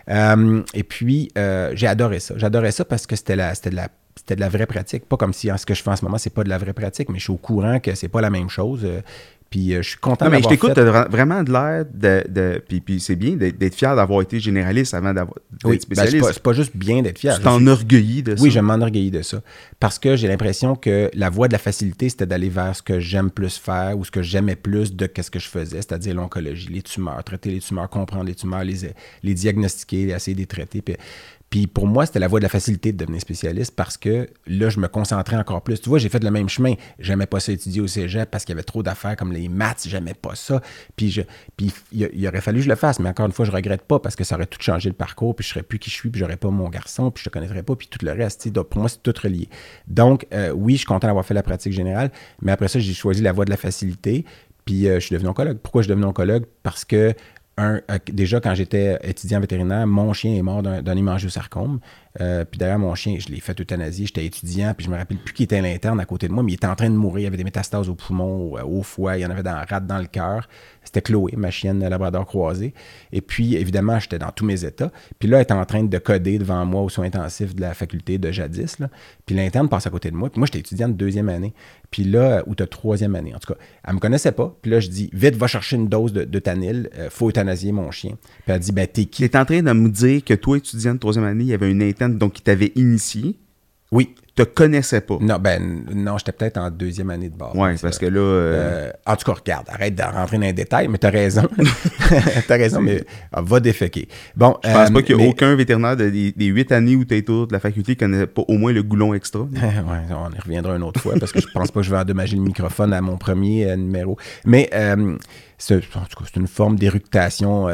Euh, et puis euh, j'ai adoré ça. J'adorais ça parce que c'était la, c'était de la c'était de la vraie pratique. Pas comme si hein, ce que je fais en ce moment, c'est pas de la vraie pratique, mais je suis au courant que c'est pas la même chose. euh, puis euh, je suis content Non, mais je t'écoute, fait- vraiment de l'air de. de- puis, puis c'est bien d'être fier d'avoir été généraliste avant d'avoir d'être Oui, ben, c'est spécialiste. pas, c'est pas juste bien d'être fier. tu t'enorgueillis de ça. Oui, je m'enorgueillis de ça. Parce que j'ai l'impression que la voie de la facilité, c'était d'aller vers ce que j'aime plus faire ou ce que j'aimais plus de ce que je faisais, c'est-à-dire l'oncologie, les tumeurs, traiter les tumeurs, comprendre les tumeurs, les, les diagnostiquer, essayer de les traiter. Puis, puis pour moi, c'était la voie de la facilité de devenir spécialiste parce que là, je me concentrais encore plus. Tu vois, j'ai fait le même chemin. J'aimais pas ça étudier au cégep parce qu'il y avait trop d'affaires comme les maths, j'aimais pas ça. Puis, je, puis il, il aurait fallu que je le fasse, mais encore une fois, je regrette pas parce que ça aurait tout changé le parcours, puis je serais plus qui je suis, puis j'aurais pas mon garçon, puis je te connaîtrais pas, puis tout le reste. Donc, pour moi, c'est tout relié. Donc, euh, oui, je suis content d'avoir fait la pratique générale, mais après ça, j'ai choisi la voie de la facilité, puis euh, je suis devenu oncologue. Pourquoi je suis devenu oncologue? Parce que euh, déjà, quand j'étais étudiant vétérinaire, mon chien est mort d'un d'un hémangiosarcome. Euh, puis d'ailleurs, mon chien, je l'ai fait euthanasie. J'étais étudiant, puis je me rappelle plus qui était à l'interne à côté de moi, mais il était en train de mourir. Il avait des métastases au poumon, au, au foie, il y en avait dans la rate, dans le cœur. C'était Chloé, ma chienne labrador croisée. Et puis, évidemment, j'étais dans tous mes états. Puis là, elle était en train de coder devant moi aux soins intensifs de la faculté de jadis. Là. Puis l'interne passe à côté de moi. Puis moi, j'étais étudiant de deuxième année. Puis là, ou de troisième année, en tout cas. Elle me connaissait pas. Puis là, je dis, vite, va chercher une dose de, de. Euh, faut euthanasier mon chien. Puis elle dit, ben, t'es qui? Tu es en train de me dire que toi, étudiant de troisième année, il y avait une interne donc qui t'avait initié, Oui. te connaissait pas. Non, ben, non, j'étais peut-être en deuxième année de. Ouais, Ça- parce que là. euh, Euh, en tout cas, regarde, arrête de rentrer dans les détails, mais t'as raison. t'as raison, mais ah, va déféquer. Bon, je pense euh, pas qu'il y a mais- aucun vétérinaire de- des, des huit années où tu es autour de la faculté qui connaît pas au moins le goulon extra. ouais, on y reviendra une autre fois parce que je pense pas que je vais endommager le microphone à mon premier numéro. Mais c'est, en tout cas, c'est une forme d'éructation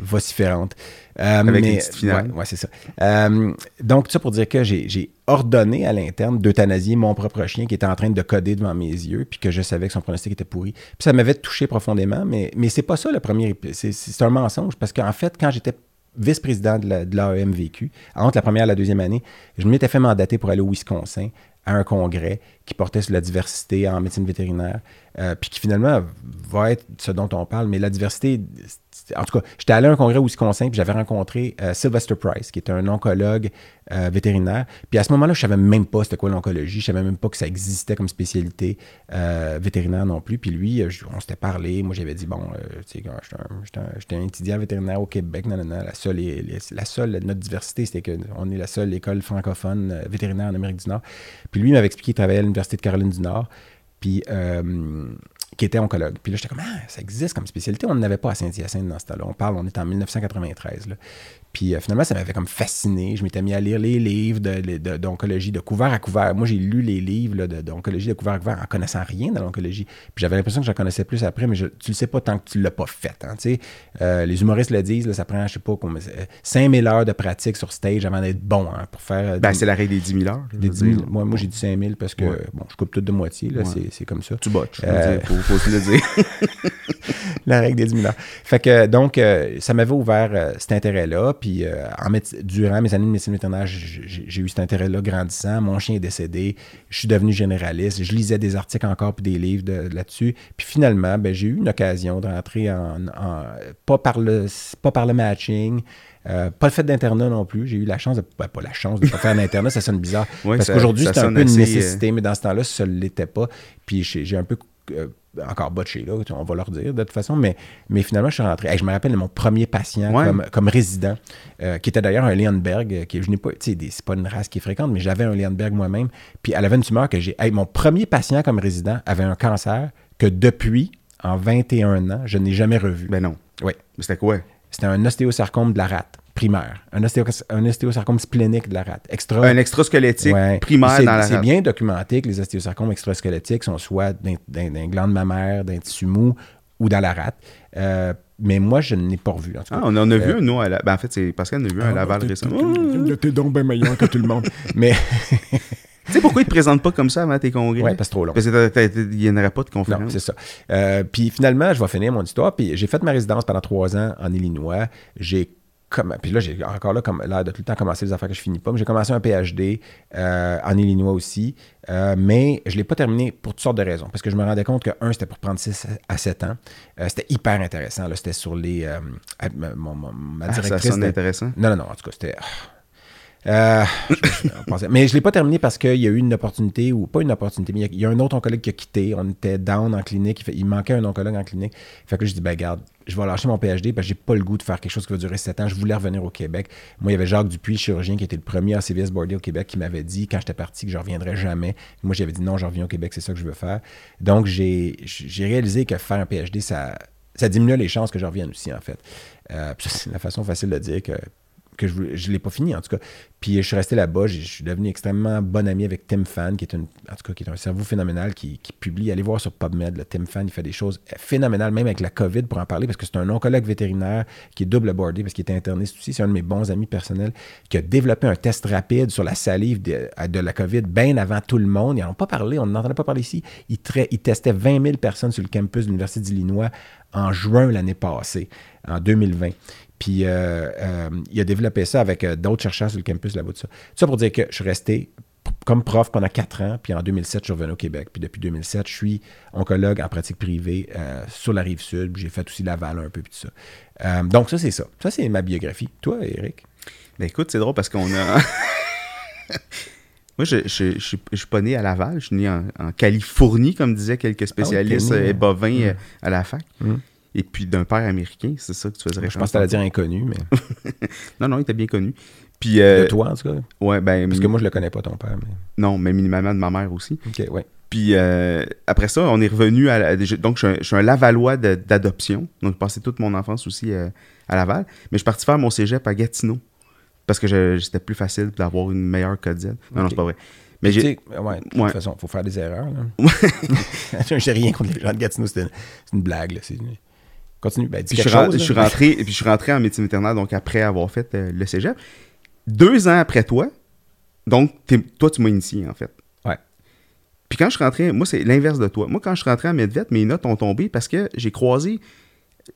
vociférante. Euh, Avec mais- une petite finale. Ouais, ouais, c'est ça. Euh, donc, tout ça pour dire que j'ai, ordonné à l'interne d'euthanasier mon propre chien qui était en train de coder devant mes yeux, puis que je savais que son pronostic était pourri. Puis ça m'avait touché profondément, mais, mais c'est pas ça le premier. C'est, un mensonge parce qu'en fait, quand j'étais vice-président de, la, de l'AEMVQ, entre la première et la deuxième année, je m'étais fait mandater pour aller au Wisconsin à un congrès qui portait sur la diversité en médecine vétérinaire, euh, puis qui finalement va être ce dont on parle, mais la diversité, en tout cas, j'étais allé à un congrès au Wisconsin, puis j'avais rencontré euh, Sylvester Price, qui est un oncologue euh, vétérinaire, puis à ce moment-là, je savais même pas c'était quoi l'oncologie, je savais même pas que ça existait comme spécialité euh, vétérinaire non plus, puis lui, on s'était parlé, moi j'avais dit, bon, tu sais, j'étais un, un- étudiant vétérinaire au Québec, non, non, non, la seule, la seule, notre diversité, c'était qu'on est la seule école francophone vétérinaire en Amérique du Nord. Puis lui il m'avait expliqué qu'il travaillait à l'Université de Caroline du Nord. Puis, qui était oncologue. Puis là, j'étais comme, ah, ça existe comme spécialité. On n'avait pas à Saint-Hyacinthe dans ce temps-là. On parle, on est en 1993. Là. Puis euh, finalement, ça m'avait comme fasciné. Je m'étais mis à lire les livres d'oncologie de, de, couvert à couvert. Moi, j'ai lu les livres d'oncologie de, couvert à couvert en connaissant rien de l'oncologie. Puis j'avais l'impression que j'en connaissais plus après, mais je, tu le sais pas tant que tu l'as pas fait. Hein, euh, les humoristes le disent, là, ça prend, je sais pas, comme, 5000 heures de pratique sur stage avant d'être bon hein, pour faire. Ben, c'est la règle des 10 000 heures. Des 10 000, moi, moi j'ai dit 5000 parce que bon, je coupe tout de moitié. C'est, comme ça. Tu botches. Euh, faut, faut le dire. la règle des 10 000 heures. Fait que donc, ça m'avait ouvert cet intérêt-là. Puis en médecine, durant mes années de médecine vétérinaire, j'ai eu cet intérêt-là grandissant. Mon chien est décédé. Je suis devenu généraliste. Je lisais des articles encore puis des livres là-dessus. Puis finalement, ben, j'ai eu une occasion de rentrer en, pas, par le, pas par le matching, euh, pas le fait d'internat non plus. J'ai eu la chance de. Ben, pas la chance de pas faire d'internat, ça sonne bizarre. parce qu'aujourd'hui, c'est un peu une euh, nécessité, mais dans ce temps-là, ça ne l'était pas. Puis j'ai un peu euh, encore botché, là, on va leur dire de toute façon, mais, mais finalement, je suis rentré. je me rappelle de mon premier patient comme, résident, euh, qui était d'ailleurs un Leonberg, euh, qui je n'ai pas, tu sais, c'est pas une race qui est fréquente, mais j'avais un Leonberg moi-même, puis elle avait une tumeur que j'ai. mon premier patient comme résident avait un cancer que depuis, en 21 ans, je n'ai jamais revu. Ben non. Oui. C'était quoi? C'était un ostéosarcome de la rate primaire. Un, ostéosarcome splénique de la rate. Extra, un extrasquelettique primaire dans la rate. C'est bien documenté que les ostéosarcomes extrasquelettiques sont soit d'un gland mammaire, d'un tissu mou ou dans la rate. Euh, mais moi, je n'ai pas revu. En ah, on en a vu euh, un, nous, à la... ben, en fait, c'est Pascal en a vu un à ah, Laval récemment. T'es donc bien meilleur que tout le monde. mais. Tu sais pourquoi ils te présentent pas comme ça avant tes congrès? Oui, parce que c'est trop long. Parce qu'il n'y en aurait pas de conférence. Non, c'est ça. Euh, puis finalement, je vais finir mon histoire. Puis j'ai fait ma résidence pendant trois ans en Illinois. J'ai puis là, j'ai encore là, comme l'air de tout le temps commencer les affaires que je finis pas. Mais j'ai commencé un PhD euh, en Illinois aussi. Euh, mais je ne l'ai pas terminé pour toutes sortes de raisons. Parce que je me rendais compte que, un, c'était pour prendre 6 à 7 ans. Euh, c'était hyper intéressant. C'était sur les. ma directrice. Ah, ça sonne intéressant. Non, non, non. En tout cas, c'était. Euh, mais je ne l'ai pas terminé parce qu'il y a eu une opportunité, ou pas une opportunité, mais il y, a, un autre oncologue qui a quitté. On était down en clinique. Il, manquait un oncologue en clinique. Fait que je dis, ben garde, je vais lâcher mon PhD parce que j'ai pas le goût de faire quelque chose qui va durer 7 ans. Je voulais revenir au Québec. Moi, il y avait Jacques Dupuis, chirurgien, qui était le premier à CVS Bordeaux au Québec, qui m'avait dit, quand j'étais parti, que je reviendrais jamais. Moi, j'avais dit, non, je reviens au Québec, c'est ça que je veux faire. Donc, j'ai réalisé que faire un PhD, ça, ça diminue les chances que je revienne aussi, en fait. Euh, c'est la façon facile de dire que que je ne l'ai pas fini en tout cas. Puis je suis resté là-bas, je suis devenu extrêmement bon ami avec Tim Fan, qui est, en tout cas, qui est un cerveau phénoménal qui, publie. Allez voir sur PubMed, le Tim Fan, il fait des choses phénoménales, même avec la COVID pour en parler, parce que c'est un oncologue vétérinaire qui est double boardé, parce qu'il est interniste aussi. C'est un de mes bons amis personnels qui a développé un test rapide sur la salive de, la COVID bien avant tout le monde. Ils n'en ont pas parlé, on n'entendait pas parler ici. Il, il testait 20 000 personnes sur le campus de l'Université d'Illinois en juin l'année passée, en 2020. Puis euh, euh, il a développé ça avec euh, d'autres chercheurs sur le campus là-bas. Ça. ça pour dire que je suis resté comme prof pendant quatre ans, puis en 2007, je suis revenu au Québec. Puis depuis 2007, je suis oncologue en pratique privée sur la rive sud. J'ai fait aussi Laval un peu, puis tout ça. donc ça, c'est ça. Ça, c'est ma biographie. Toi, Eric? Ben écoute, c'est drôle parce qu'on a... Moi, je, je, suis pas né à Laval, je suis né en, Californie, comme disaient quelques ah spécialistes et bovins mm. à la fac. Mm et puis d'un père américain, c'est ça que tu faisais Je pense que tu allais dire inconnu, mais. non, non, il était bien connu. Puis, euh, de toi, en tout cas? Ouais, ben. Parce que moi, je le connais pas, ton père. Mais... Non, mais minimalement de ma mère aussi. OK, ouais. Puis euh, après ça, on est revenu à. donc, je suis, un, Lavallois d'adoption. Donc, j'ai passé toute mon enfance aussi euh, à Laval. Mais je suis parti faire mon cégep à Gatineau. Parce que c'était plus facile d'avoir une meilleure code Z. Non, non, c'est pas vrai. Mais j'ai. Ouais, de toute façon, il faut faire des erreurs. j'ai rien contre les gens de Gatineau, c'est une, blague. Là. Continue. Ben, puis je, suis rentré, puis je suis rentré en médecine vétérinaire, donc après avoir fait euh, le cégep. Deux ans après toi, donc toi, tu m'as initié, en fait. Ouais. Puis quand je suis rentré, moi, c'est l'inverse de toi. Moi, quand je suis rentré en Medvet, mes notes ont tombé parce que j'ai croisé,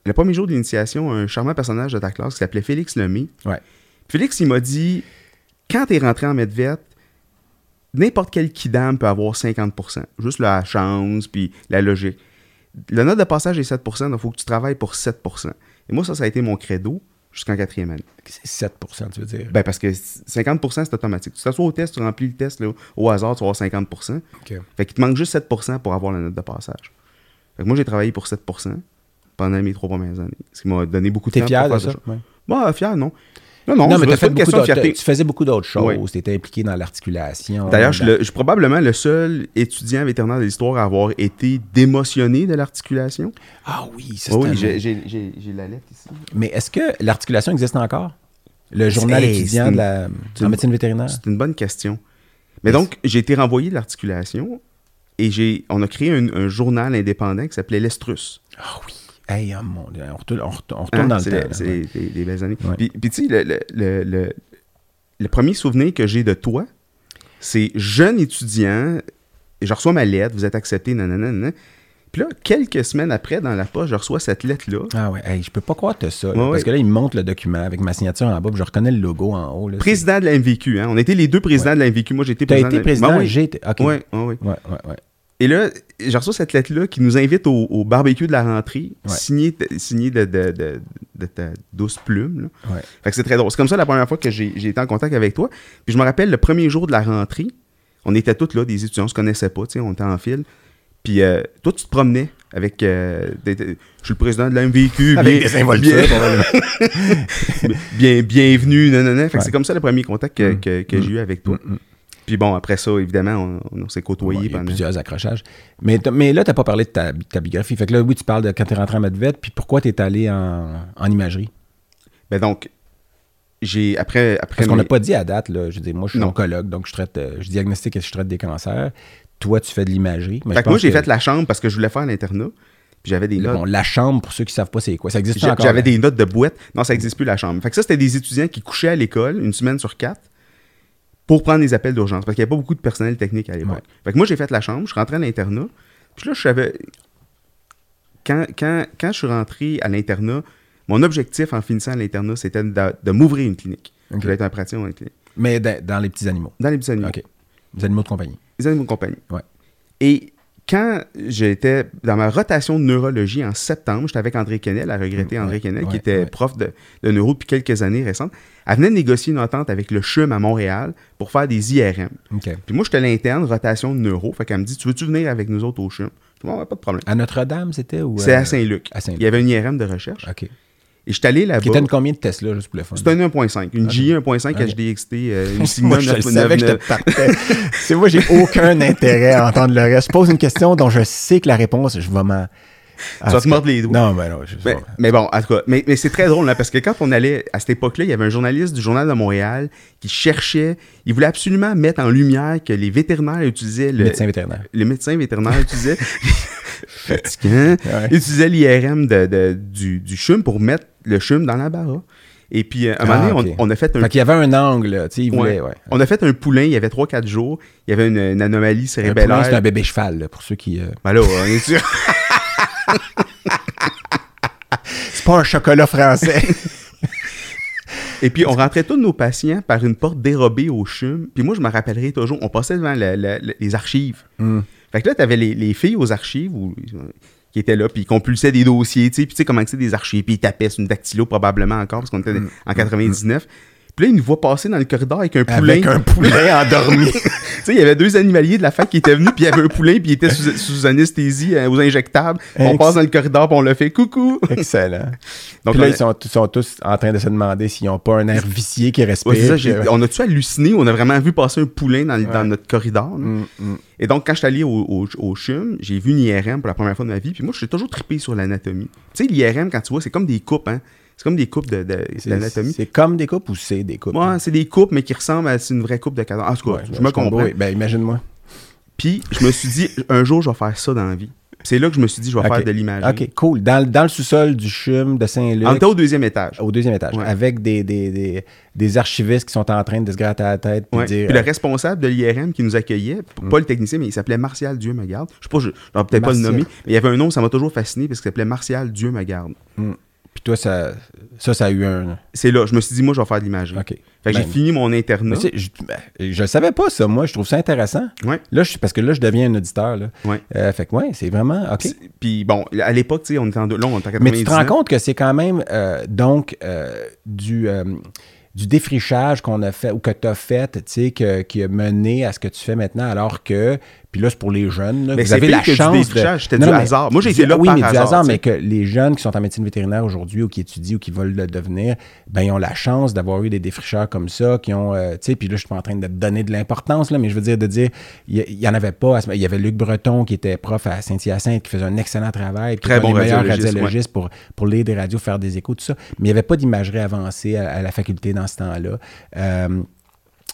le premier jour de l'initiation, un charmant personnage de ta classe qui s'appelait Félix Lemay. Ouais. Félix, il m'a dit quand tu es rentré en Medvet, n'importe quel kidam peut avoir 50%. Juste la chance, puis la logique. La note de passage est 7 donc il faut que tu travailles pour 7% Et moi, ça, ça a été mon credo jusqu'en quatrième année. C'est 7 tu veux dire? Ben, parce que 50% c'est automatique. Tu t'assois au test, tu remplis le test au hasard, tu vas avoir 50% Fait qu'il te manque juste 7 pour avoir la note de passage. Fait que moi, j'ai travaillé pour 7 pendant mes trois premières années. Ce qui m'a donné beaucoup de temps. T'es fier de ça? Ouais. fier, non. Non, non, Non, mais t'as fait beaucoup de tu faisais beaucoup d'autres choses. Oui. Tu étais impliqué dans l'articulation. D'ailleurs, je, suis probablement le seul étudiant vétérinaire de l'histoire à avoir été démotionné de l'articulation. Ah oui, ça Oui, c'est un- j'ai j'ai- la lettre ici. Mais est-ce que l'articulation existe encore? Le journal Hey, étudiant de la, en médecine vétérinaire? C'est une bonne question. Mais donc, j'ai été renvoyé de l'articulation et j'ai, on a créé un, un journal indépendant qui s'appelait l'Estrus. Ah oui. Hey, oh mon Dieu, on retourne, on Hein, dans le temps. c'est ouais. des, belles années. Ouais. Puis, puis tu sais, le, le- le- le- le premier souvenir que j'ai de toi, c'est jeune étudiant, je reçois ma lettre, vous êtes accepté, nanana, nanana. Puis là, quelques semaines après, dans la poche, je reçois cette lettre-là. Ah ouais, hey, je peux pas croire que t'as ça. là, Ouais, parce ouais. que là, il me montre le document avec ma signature en bas, puis je reconnais le logo en haut. Là, Président de la MVQ, hein. On était les deux présidents de la MVQ. Moi, j'étais T'as président. été de- président, Ben oui. j'ai été. OK. Oui, oui, oui. Ouais, ouais, ouais. Et là, j'ai reçu cette lettre-là qui nous invite au, au barbecue de la rentrée, Ouais. signée signé de, de, de- de ta douce plume. là. Ouais. Fait que c'est très drôle. C'est comme ça la première fois que j'ai j'ai été en contact avec toi. Puis je me rappelle le premier jour de la rentrée, on était tous là, des étudiants, on se connaissait pas, tu sais, on était en file. Puis euh, toi, tu te promenais avec. euh, des- des- je suis le président de la MVQ. Avec bien- des involtures, bien- bien, bienvenue, non, non, non. Fait que Ouais. c'est comme ça le premier contact que, Mm. que- que Mm. j'ai eu avec toi. Mm. Puis bon, après ça, évidemment, on, on s'est Ouais, côtoyés il y a pendant. plusieurs accrochages. Mais, mais là, tu n'as pas parlé de ta, ta biographie. Fait que là, oui, tu parles de quand tu es rentré en Medvet, puis pourquoi tu es allé en, en imagerie? Ben donc, j'ai. Après. après Parce qu'on n'a pas dit à date, là, je dis, moi, je suis oncologue, donc je traite, euh, je diagnostique et je traite des cancers. Toi, tu fais de l'imagerie. mais Fait je que moi, j'ai que- fait la chambre parce que je voulais faire l'internat. Puis j'avais des notes. bon, la chambre, pour ceux qui ne savent pas c'est quoi, ça existe encore. J'avais hein? des notes de boîte. Non, ça n'existe plus la chambre. Fait que ça, c'était des étudiants qui couchaient à l'école une semaine sur quatre pour prendre des appels d'urgence parce qu'il n'y avait pas beaucoup de personnel technique à l'époque. Ouais. Fait que moi, j'ai fait la chambre, je rentrais à l'internat. Puis là, je savais. Quand, quand, quand je suis rentré à l'internat, mon objectif en finissant à l'internat, c'était de, de m'ouvrir une clinique. Je voulais être un praticien une clinique. Mais dans, dans les petits animaux. Dans les petits animaux. OK. Les animaux de compagnie. Les animaux de compagnie. Ouais. Et quand j'étais dans ma rotation de neurologie en septembre, j'étais avec André Kennel, la regrettée Mm, André ouais, Kennel, ouais, qui était ouais. prof de, de neuro depuis quelques années récentes. Elle venait de négocier une entente avec le CHUM à Montréal pour faire des IRM. Puis moi, j'étais l'interne, rotation de neuro. Fait qu'elle me dit Tu veux-tu venir avec nous autres au CHUM ouais, pas de problème. À Notre-Dame, c'était ou C'est euh, à Saint-Luc. à. Il y avait une IRM de recherche. OK. Et je suis allé là-bas. Qui était une combien de Tesla, juste pour le fun? C'était une 1.5. Une Ok. GE 1.5 Ok. HDXT, euh, une Sigma Moi, je 9- le savais que 9- j'étais parfait. C'est moi, j'ai aucun intérêt à entendre le reste. Je pose une question dont je sais que la réponse, je vais m'en. Tu vas te mordre les doigts. Non, mais non. Je... Mais, mais bon, en tout cas, mais, mais c'est très drôle, là, parce que quand on allait, à cette époque-là, il y avait un journaliste du Journal de Montréal qui cherchait, il voulait absolument mettre en lumière que les vétérinaires utilisaient le... médecin vétérinaire. Les médecins vétérinaires utilisaient... fatigant, Ouais. utilisaient l'IRM de, de- du, du CHUM pour mettre le CHUM dans la barre. Et puis, euh, à un moment Ah, donné, on, on a fait un Fait qu'il y avait un angle, tu sais, il voulait, Ouais. ouais. On a fait un poulain, il y avait 3-4 jours. Il y avait une, une anomalie Un poulain, cérébellaire. c'est un bébé cheval, là, pour ceux qui. euh, Ben là, on est sûr. C'est pas un chocolat français. Et puis, on rentrait tous nos patients par une porte dérobée au CHUM. Puis moi, je me rappellerai toujours, on passait devant la- la- la- les archives. Hmm. Fait que là, t'avais les, les filles aux archives qui étaient là, puis ils compulsaient des dossiers, tu sais, puis tu sais comment c'est des archives, puis ils tapaient sur une dactylo probablement encore, parce qu'on était Mm. en 99. Puis là, ils nous voient passer dans le corridor avec un poulain. Avec un poulet endormi. Tu sais, il y avait deux animaliers de la fac qui étaient venus, puis il y avait un poulain, puis il était sous, sous anesthésie euh, aux injectables. On passe dans le corridor, puis on le fait coucou. Excellent. Donc, Puis là, on ils sont, tous en train de se demander s'ils n'ont pas un air vicié qui respire. Ouais, c'est ça, j'ai- puis, on a-tu halluciné? On a vraiment vu passer un poulain dans, notre corridor. hum, hum. Et donc, quand je suis allé au, au, au CHUM, j'ai vu une IRM pour la première fois de ma vie. Puis moi, je suis toujours trippé sur l'anatomie. Tu sais, l'IRM, quand tu vois, c'est comme des coupes, hein. C'est comme des coupes de, de- C'est- d'anatomie. C'est comme des coupes ou c'est des coupes? Moi, c'est des coupes, mais qui ressemblent à une vraie coupe de cadavre. En tout cas, Ouais, je me comprends. Oui, ben imagine-moi. Puis, je me suis dit, un jour, je vais faire ça dans la vie. C'est là que je me suis dit, je vais faire de l'imagerie. OK, cool. Dans, le- dans le sous-sol du CHUM de Saint-Luc, On était au deuxième étage. au deuxième étage, Ouais. avec des, des, des, des archivistes qui sont en train de se gratter la tête puis Ouais. dire... Puis le responsable de l'IRM qui nous accueillait, Mm. pas le technicien, mais il s'appelait Martial Dieu me garde. Je sais pas, je peut-être pas le nommer, mais il y avait un nom, ça m'a toujours fasciné parce qu'il s'appelait Martial Dieu me garde. Hum. Puis toi, ça, ça, ça a eu un... C'est là, je me suis dit, moi, je vais faire de l'imagerie. OK. Fait que Ben, j'ai fini mon internat. mais je, ben, je le savais pas, ça, moi. Je trouve ça intéressant. Ouais. Là, je, parce que là, je deviens un auditeur. Là. Ouais. Euh, fait que, ouais, c'est vraiment... OK. Puis bon, à l'époque, tu sais, on était en deux, là, on était en Mais tu te rends 99. compte que c'est quand même, euh, donc, euh, du, du défrichage qu'on a fait ou que tu as fait, tu sais, qui a mené à ce que tu fais maintenant, alors que Puis là, c'est pour les jeunes. là. Mais vous avez la chance. c'était Non, du hasard. Moi, j'ai été là Oui, par mais du hasard, hasard, mais que les jeunes qui sont en médecine vétérinaire aujourd'hui ou qui étudient ou qui veulent le devenir, ben, ils ont la chance d'avoir eu des défricheurs comme ça, qui ont, euh, tu sais, puis là, je suis pas en train de donner de l'importance, là, mais je veux dire, de dire, il y, en avait pas. Il y avait Luc Breton qui était prof à Saint-Hyacinthe, qui faisait un excellent travail, Très était bon des meilleurs pour, pour lire des radios, faire des échos, tout ça. Mais il n'y avait pas d'imagerie avancée à, à la faculté dans ce temps-là. Euh,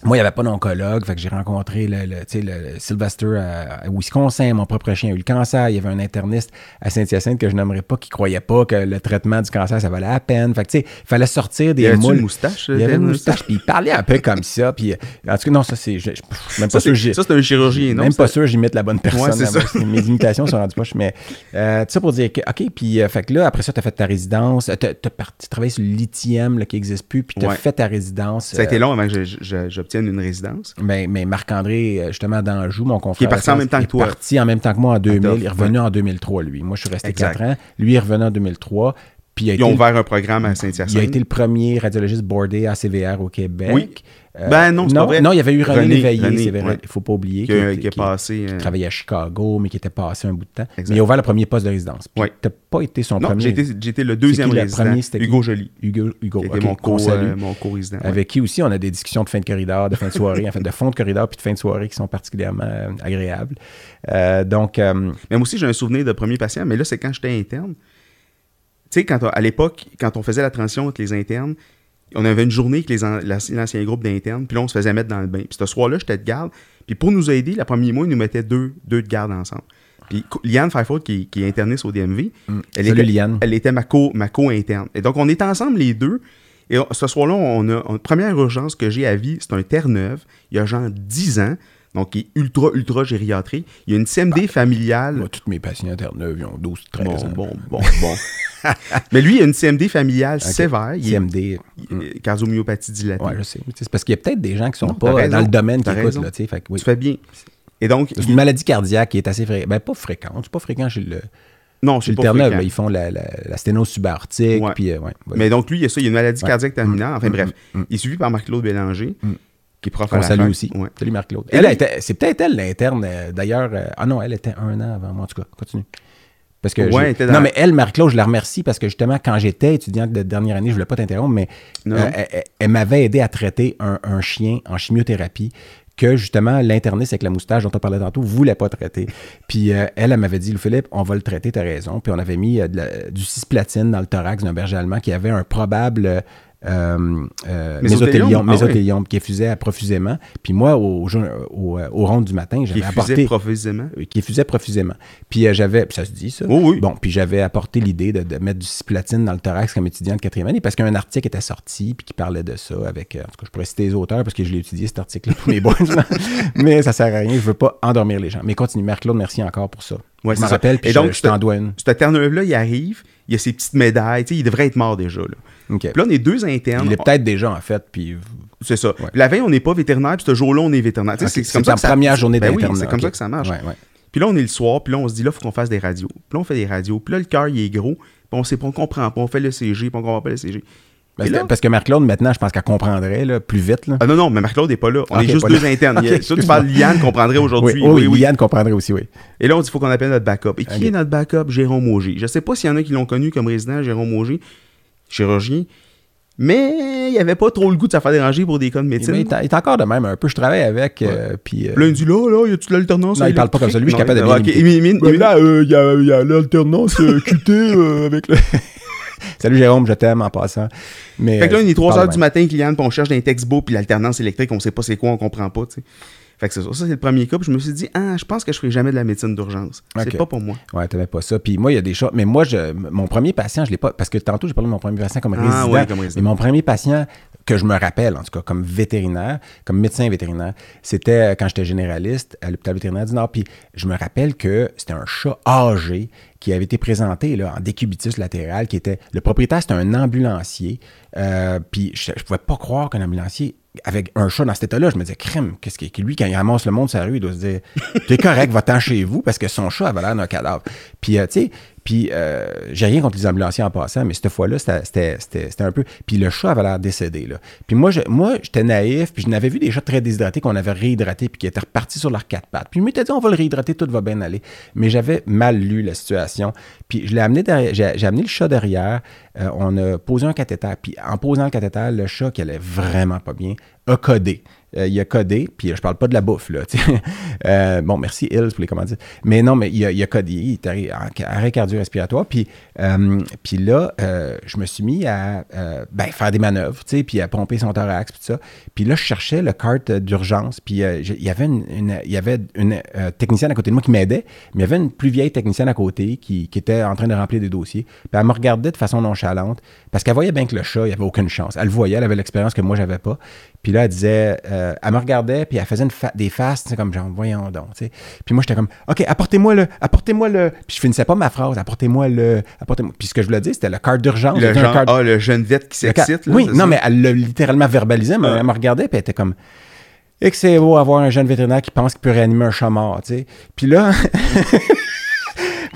moi, il n'y avait pas d'oncologue, fait que j'ai rencontré le, le, le- Sylvester à, à Wisconsin, mon propre chien a eu le cancer. Il y avait un interniste à Saint-Hyacinthe que je n'aimerais pas, qui croyait pas que le traitement du cancer, ça valait la peine. Fait que, tu sais, il fallait sortir des moules. une moustache, Il y avait une moustache, puis il parlait un peu comme ça. Puis, euh, en tout cas, non, ça, c'est. je- je- Même pas Ça, sûr. c'est j'ai- ça, c'est un chirurgien, non? même pas sûr, j'imite la bonne personne. Ouais, c'est là, ça. moi, Mes imitations sont rendues poches. Mais euh, ça pour dire que, OK, puis euh, fait que là, après ça, tu as fait ta résidence. Tu as travaillé sur le lithium là, qui n'existe plus, puis tu as Ouais. fait ta résidence. Ça a été euh, long avant que je- je- j'obtienne une résidence. ben, mais Marc-André, euh, justement, d'Anjou, mon confrère. Qui est parti en même temps il que toi. est parti en même temps que moi en 2000. Octobre, Il est revenu en 2003, lui. Moi, je suis resté Exact. 4 ans. Lui, il est revenu en 2003. Puis il a Ils été ont le- ouvert un programme à il a Saint-Hyacinthe. été le premier radiologiste boardé à CVR au Québec. Oui. Euh, Ben non, c'est non, pas vrai. non, il y avait eu René, René, Léveillé, René, c'est vrai. ouais. Il faut pas oublier. qui, a, qui- euh, travaillait à Chicago, mais qui était passé un bout de temps. Mais il a ouvert le premier poste de résidence. Puis Ouais. t'as pas été son Non, premier. j'ai été, j'ai été le deuxième qui le résident? premier, c'était? Hugo Joly, Hugo, Hugo qui était mon, co, euh, mon co-résident. ouais. avec qui aussi on a des discussions de fin de corridor, de fin de soirée, en fait, de fond de corridor puis de fin de soirée qui sont particulièrement euh, agréables. Donc, moi aussi, j'ai un souvenir de premier patient, mais là, c'est quand j'étais interne. Tu sais, quand à l'époque, quand on faisait la transition entre les internes, on avait une journée avec les an- la- l'ancien groupe d'internes, puis là, on se faisait mettre dans le bain. Puis ce soir-là, j'étais de garde. Puis pour nous aider, le premier mois, ils nous mettaient deux, deux de garde ensemble. Puis Liane Firefoot, qui, qui est interniste au DMV, elle, Salut, était, Liane. elle était ma co- ma co-interne. et donc, on était ensemble les deux. Et on- ce soir-là, on a une première urgence que j'ai à vie, c'est un Terre-Neuve. Il y a genre 10 ans. Donc, il est ultra, ultra gériatrique. Il y a une CMD familiale. moi, tous mes patients à Terre-Neuve, ils ont 12, 13 Bon, ans. bon, bon, bon. Mais lui, il a une CMD familiale sévère. Il CMD. est cardiomyopathie dilatée. Ouais, je sais. C'est parce qu'il y a peut-être des gens qui sont Non, pas raison. dans le domaine qui écoutent. Là, fait oui. Tu fais bien. Et donc, C'est une maladie cardiaque qui est assez fréquente. Ben, pas fréquente. C'est pas fréquent chez le, non, chez le Terre-Neuve. Ils font la, la, la sténose. Ouais. Puis, euh, ouais. Mais donc, lui, il y a ça, il y a une maladie Ouais. cardiaque terminale. Enfin, Mm, bref, mm, mm. il est suivi par Marc-Claude Bélanger, Mm. Qui est prof à On la salue fac. aussi. Ouais. Salut Marc-Claude. Elle était- c'est peut-être elle l'interne, euh, d'ailleurs. euh, ah non, elle était un an avant moi. En tout cas, continue. Parce que Ouais, elle dans- Non, mais elle, Marc-Claude, je la remercie parce que justement, quand j'étais étudiante de dernière année, je voulais pas t'interrompre, mais euh, elle, elle- elle m'avait aidé à traiter un, un chien en chimiothérapie que justement l'interniste avec la moustache dont on parlait tantôt voulait pas traiter. Puis euh, elle, elle m'avait dit, Philippe, on va le traiter, t'as raison. Puis on avait mis euh, la- du cisplatine dans le thorax d'un berger allemand qui avait un probable euh, euh, mésothéliome, Ah qui effusait profusément. Puis moi, au, au, euh, au ronde du matin, Qui j'avais apporté profondément. euh, qui effusait profusément. Puis euh, j'avais, ça se dit ça. Oh oui. Bon, puis j'avais apporté l'idée de, de mettre du cisplatine dans le thorax comme étudiant de quatrième année parce qu'un article était sorti puis qui parlait de ça avec, euh, en tout cas, je pourrais citer les auteurs parce que je l'ai étudié cet article-là pour mes boys, là. mais ça sert à rien. Je veux pas endormir les gens. Mais continue, Marc-Claude, merci encore pour ça. Ouais, je ça. rappelle puis Et je, donc, je t'en dois une. Ce Terre-Neuve-là, il arrive, il y a ses petites médailles, tu sais, il devrait être mort déjà. Là. Puis là, on est deux internes. Il est peut-être déjà en fait, puis C'est ça. Ouais. La veille, on n'est pas vétérinaire, puis ce jour-là, on est vétérinaire. C'est comme ça première journée Ben oui, c'est comme ça que ça marche. Ouais, ouais. Puis là, on est le soir, puis là, on se dit, là, il faut qu'on fasse des radios. Puis là, on fait des radios. Puis là, le cœur, il est gros. Puis on sait pas, on comprend pas. On fait le CG, puis on comprend pas le CG. Parce, là- que, parce que Marc-Claude, maintenant, je pense qu'elle comprendrait là, plus vite. Là. Ah non, non, mais Marc-Claude n'est pas là. On Ok, est juste deux là. internes. Il y a- Ok, ça, tu parles de Liane, comprendrait aujourd'hui. oui, oui, Liane comprendrait aussi, oui. Et là, on dit, il faut qu'on appelle notre backup. Et qui est notre backup? Jérôme Auger. Je sais pas s'il y en a qui l'ont connu comme résident, Jérôme Auger, chirurgien. Mais il n'y avait pas trop le goût de se faire déranger pour des cas de médecine. Mais il est- encore de même un peu. Je travaille avec, euh, puis... euh, Puis là, il dit là, là, y a-tu l'alternance? Non, il parle pas comme ça. Lui, je suis capable de bien là, il y a, il y a l'alternance euh, QT euh, avec le... Salut Jérôme, je t'aime en passant. Mais, Fait que là, il est 3 parle heures du matin, client, puis on cherche des textbooks, puis l'alternance électrique, on sait pas c'est quoi, on comprend pas, tu sais. Fait que c'est ça. Ça, c'est le premier cas. Puis je me suis dit, ah, je pense que je ferai jamais de la médecine d'urgence. C'est Ok. pas pour moi. Ouais, t'avais pas ça. Puis moi, il y a des choses. Mais moi, je, mon premier patient, je l'ai pas. Parce que tantôt, j'ai parlé de mon premier patient comme Ah, résident. ouais, comme résident. Mais mon premier patient, que je me rappelle, en tout cas, comme vétérinaire, comme médecin vétérinaire, c'était euh, quand j'étais généraliste à l'hôpital vétérinaire du Nord. Puis je me rappelle que c'était un chat âgé qui avait été présenté là, en décubitus latéral, qui était. Le propriétaire, c'était un ambulancier. Euh, puis je, je pouvais pas croire qu'un ambulancier avec un chat dans cet état-là, je me disais, crème, qu'est-ce que lui, quand il ramasse le monde sur la rue, il doit se dire, t'es correct, va-t'en chez vous, parce que son chat avait l'air d'un cadavre. Puis, euh, tu sais, Puis euh, j'ai rien contre les ambulanciers en passant, mais cette fois-là, c'était- un peu. Puis le chat avait l'air décédé. Là. Puis moi, j'étais naïf, puis je n'avais vu des chats très déshydratés qu'on avait réhydratés, puis qui étaient repartis sur leurs quatre pattes. Puis je m'étais dit, on va le réhydrater, tout va bien aller. Mais j'avais mal lu la situation. Puis je l'ai amené derrière, j'ai j'ai amené le chat derrière. euh, on a posé un cathéter. Puis en posant le cathéter, le chat qui allait vraiment pas bien a codé. Euh, il a codé, puis je parle pas de la bouffe, là. Euh, bon, merci Hills pour les commentaires. Mais non, mais il a, a codé, il arrêt, en arrêt cardio-respiratoire. Puis, euh, là, euh, je me suis mis à ben, faire des manœuvres, puis à pomper son thorax, puis tout ça. Puis là, je cherchais le carte d'urgence, puis il y avait une, il y avait une technicienne à côté de moi qui m'aidait, mais il y avait une plus vieille technicienne à côté qui, qui était en train de remplir des dossiers. Puis elle me regardait de façon nonchalante, parce qu'elle voyait bien que le chat, il n'y avait aucune chance. Elle le voyait, elle avait l'expérience que moi, j'avais pas. Puis là, elle disait, euh, elle me regardait, puis elle faisait une fa- des sais, comme genre, voyons donc. Puis moi, j'étais comme, OK, apportez-moi le, apportez-moi le. Puis je finissais pas ma phrase, apportez-moi le, apportez-moi. Puis ce que je voulais dire, c'était le carte d'urgence. Le genre, ah, le jeune vette qui s'excite. Oui, non, ça? mais elle l'a littéralement verbalisé, mais Ouais. elle me regardait, puis elle était comme. Et que c'est beau avoir un jeune vétérinaire qui pense qu'il peut réanimer un chat mort, tu sais. Puis là, puis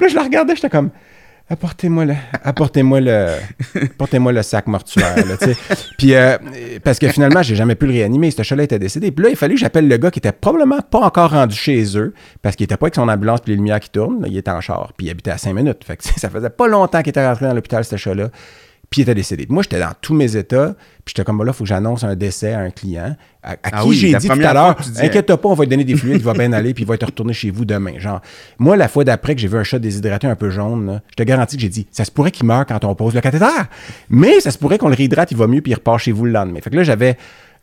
là, je la regardais, j'étais comme. Apportez-moi le, apportez-moi le, apportez-moi le sac mortuaire, là. Puis, euh, parce que finalement, j'ai jamais pu le réanimer. Ce chat-là était décédé. Puis là, il fallait que j'appelle le gars qui était probablement pas encore rendu chez eux, parce qu'il était pas avec son ambulance puis les lumières qui tournent. là, il était en char, puis il habitait à 5 minutes. Fait que, ça faisait pas longtemps qu'il était rentré dans l'hôpital, ce chat-là. Puis il était décédé. Moi, j'étais dans tous mes états, puis j'étais comme, bah là, il faut que j'annonce un décès à un client, à, à Ah qui oui, j'ai dit tout à l'heure, inquiète-toi pas, on va lui donner des fluides, il va bien aller, puis il va être retourné chez vous demain. Genre, moi, la fois d'après que j'ai vu un chat déshydraté un peu jaune, je te garantis que j'ai dit, ça se pourrait qu'il meure quand on pose le cathéter, mais ça se pourrait qu'on le réhydrate, il va mieux, puis il repart chez vous le lendemain. Fait que là, j'avais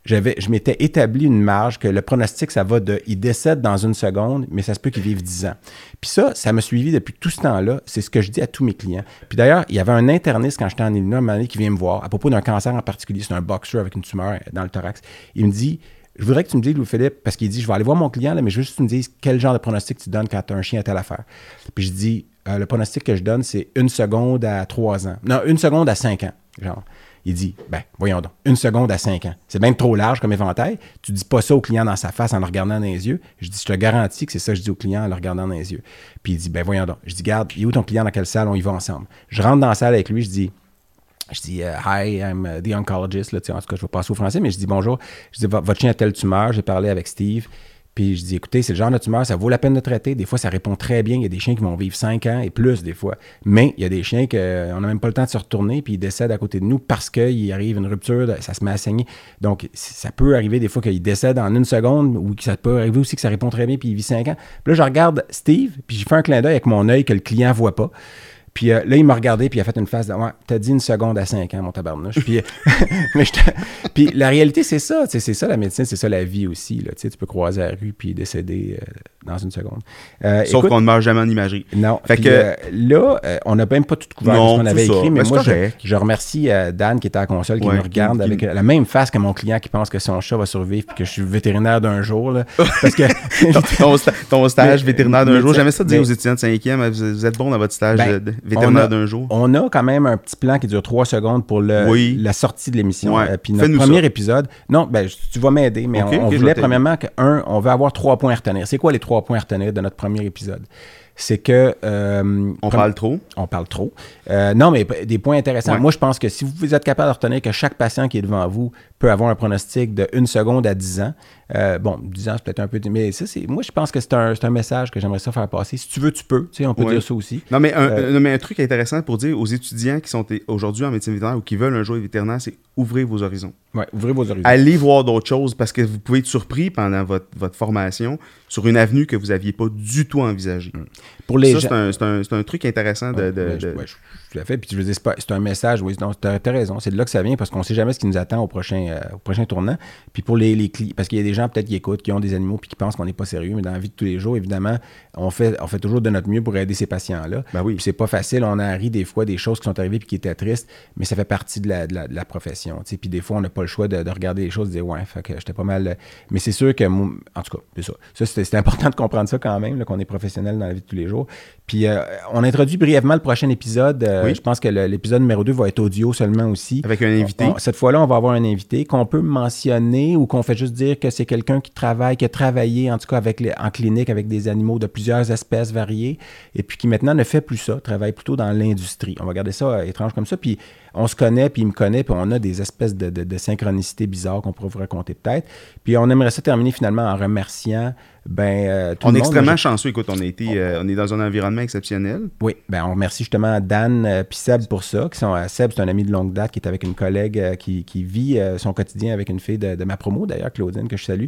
j'avais, je m'étais établi une marge que le pronostic, ça va de, il décède dans une seconde, mais ça se peut qu'il vive 10 ans. Puis ça, ça m'a suivi depuis tout ce temps-là. C'est ce que je dis à tous mes clients. Puis d'ailleurs, il y avait un interniste quand j'étais en Illinois, un moment donné, qui vient me voir à propos d'un cancer en particulier. C'est un boxeur avec une tumeur dans le thorax. Il me dit, je voudrais que tu me dises, Louis-Philippe, parce qu'il dit, je vais aller voir mon client, là, mais je veux juste que tu me dises quel genre de pronostic tu donnes quand tu as un chien à telle affaire. Puis je dis, euh, le pronostic que je donne, c'est une seconde à trois ans. Non, une seconde à cinq ans, genre. Il dit, ben, voyons donc, une seconde à cinq ans. C'est même trop large comme éventail. Tu dis pas ça au client dans sa face en le regardant dans les yeux. Je dis, je te garantis que c'est ça que je dis au client en le regardant dans les yeux. Puis il dit, ben, voyons donc. Je dis, garde, il est où ton client? Dans quelle salle? On y va ensemble. Je rentre dans la salle avec lui, je dis, je dis, euh, hi, I'm the oncologist. Là, en tout cas, je vais passer au français, mais je dis bonjour. Je dis, votre chien a telle tumeur? J'ai parlé avec Steve. Puis je dis, écoutez, c'est le genre de tumeur, ça vaut la peine de traiter. Des fois, ça répond très bien. Il y a des chiens qui vont vivre 5 ans et plus, des fois. Mais il y a des chiens qu'on n'a même pas le temps de se retourner, puis ils décèdent à côté de nous parce qu'il arrive une rupture, ça se met à saigner. Donc, ça peut arriver des fois qu'il décède en une seconde, ou que ça peut arriver aussi que ça répond très bien, puis il vit 5 ans. Puis là, je regarde Steve, puis j'ai fait un clin d'œil avec mon œil que le client voit pas. Puis euh, là, il m'a regardé, puis il a fait une face de Ouais, t'as dit une seconde à 5 ans, mon tabarnouche. Puis, mais je te- puis la réalité, c'est ça. C'est ça la médecine, c'est ça la vie aussi. Là, tu peux croiser la rue puis décéder euh, dans une seconde. Euh, Sauf qu'on ne meurt jamais en imagerie. non. Fait Puis, que- là, on n'a même pas tout couvert Non, ce qu'on avait ça. écrit, mais Mais moi, je, je remercie Dan qui était à la console, qui Ouais, me regarde qui- avec qui- la même face que mon client qui pense que son chat va survivre puis que je suis vétérinaire d'un jour. là. parce que. ton, ton sta- ton stage Mais- vétérinaire d'un jour, j'aimais ça dire mais- aux étudiants de 5e, vous, êtes bon dans votre stage Ben, de vétérinaire on a- d'un jour. On a quand même un petit plan qui dure trois secondes pour le, Oui. la sortie de l'émission. Ouais. Euh, puis notre premier ça. épisode, non, ben, tu vas m'aider, mais Ok, on, on ok, je voulait premièrement que, un, on veut avoir trois points à retenir. C'est quoi les trois points à retenir de notre premier épisode? C'est que. euh, On parle trop? on parle trop. Euh, non, mais des points intéressants. Ouais. Moi, je pense que si vous êtes capable de retenir que chaque patient qui est devant vous peut avoir un pronostic de une seconde à 10 ans, euh, bon, 10 ans, c'est peut-être un peu. Mais ça, c'est, moi, je pense que c'est un, c'est un message que j'aimerais ça faire passer. Si tu veux, tu peux. Tu sais, on peut Ouais. dire ça aussi. Non mais, un, non, mais un truc intéressant pour dire aux étudiants qui sont aujourd'hui en médecine vétérinaire ou qui veulent un jour être vétérinaire, c'est ouvrez vos horizons. Ouais, ouvrez vos horizons. Allez voir d'autres choses parce que vous pouvez être surpris pendant votre, votre formation sur une avenue que vous n'aviez pas du tout envisagée. Pour les Ça, gens- c'est un, c'est un- c'est un truc intéressant de... Ouais, de- ouais, je- de- ouais, je- tout à fait. Puis je veux dire, c'est, un message, oui, t'as, t'as raison. C'est de là que ça vient parce qu'on sait jamais ce qui nous attend au prochain, euh, au prochain tournant. Puis pour les, les clients, parce qu'il y a des gens peut-être qui écoutent, qui ont des animaux puis qui pensent qu'on n'est pas sérieux, mais dans la vie de tous les jours, évidemment, on fait, on fait toujours de notre mieux pour aider ces patients-là. Ben oui. Puis c'est pas facile. On a ri des fois des choses qui sont arrivées puis qui étaient tristes, mais ça fait partie de la, de la, de la profession. tu. Puis des fois, on n'a pas le choix de, de regarder les choses et de dire, ouais, fait que j'étais pas mal. euh, Mais c'est sûr que, moi, en tout cas, c'est ça. Ça, c'est, important de comprendre ça quand même, qu'on est professionnel dans la vie de tous les jours. Puis euh, on introduit brièvement le prochain épisode. euh, Euh, Oui. Je pense que l'épisode numéro 2 va être audio seulement aussi. Avec un invité. On- cette fois-là, on va avoir un invité qu'on peut mentionner ou qu'on fait juste dire que c'est quelqu'un qui travaille, qui a travaillé en tout cas avec les- en clinique avec des animaux de plusieurs espèces variées et puis qui maintenant ne fait plus ça, travaille plutôt dans l'industrie. On va garder ça euh, étrange comme ça. Puis on se connaît, puis il me connaît, puis on a des espèces de, de, de synchronicités bizarres qu'on pourrait vous raconter peut-être. Puis on aimerait ça terminer finalement en remerciant ben, euh, tout on le est monde. extrêmement Moi, chanceux. Écoute, on, a été, euh, on est dans un environnement exceptionnel. oui, ben on remercie justement Dan et Seb pour ça. Qui sont, euh, Seb, c'est un ami de longue date qui est avec une collègue euh, qui, qui vit euh, son quotidien avec une fille de, de ma promo, d'ailleurs, Claudine, que je salue.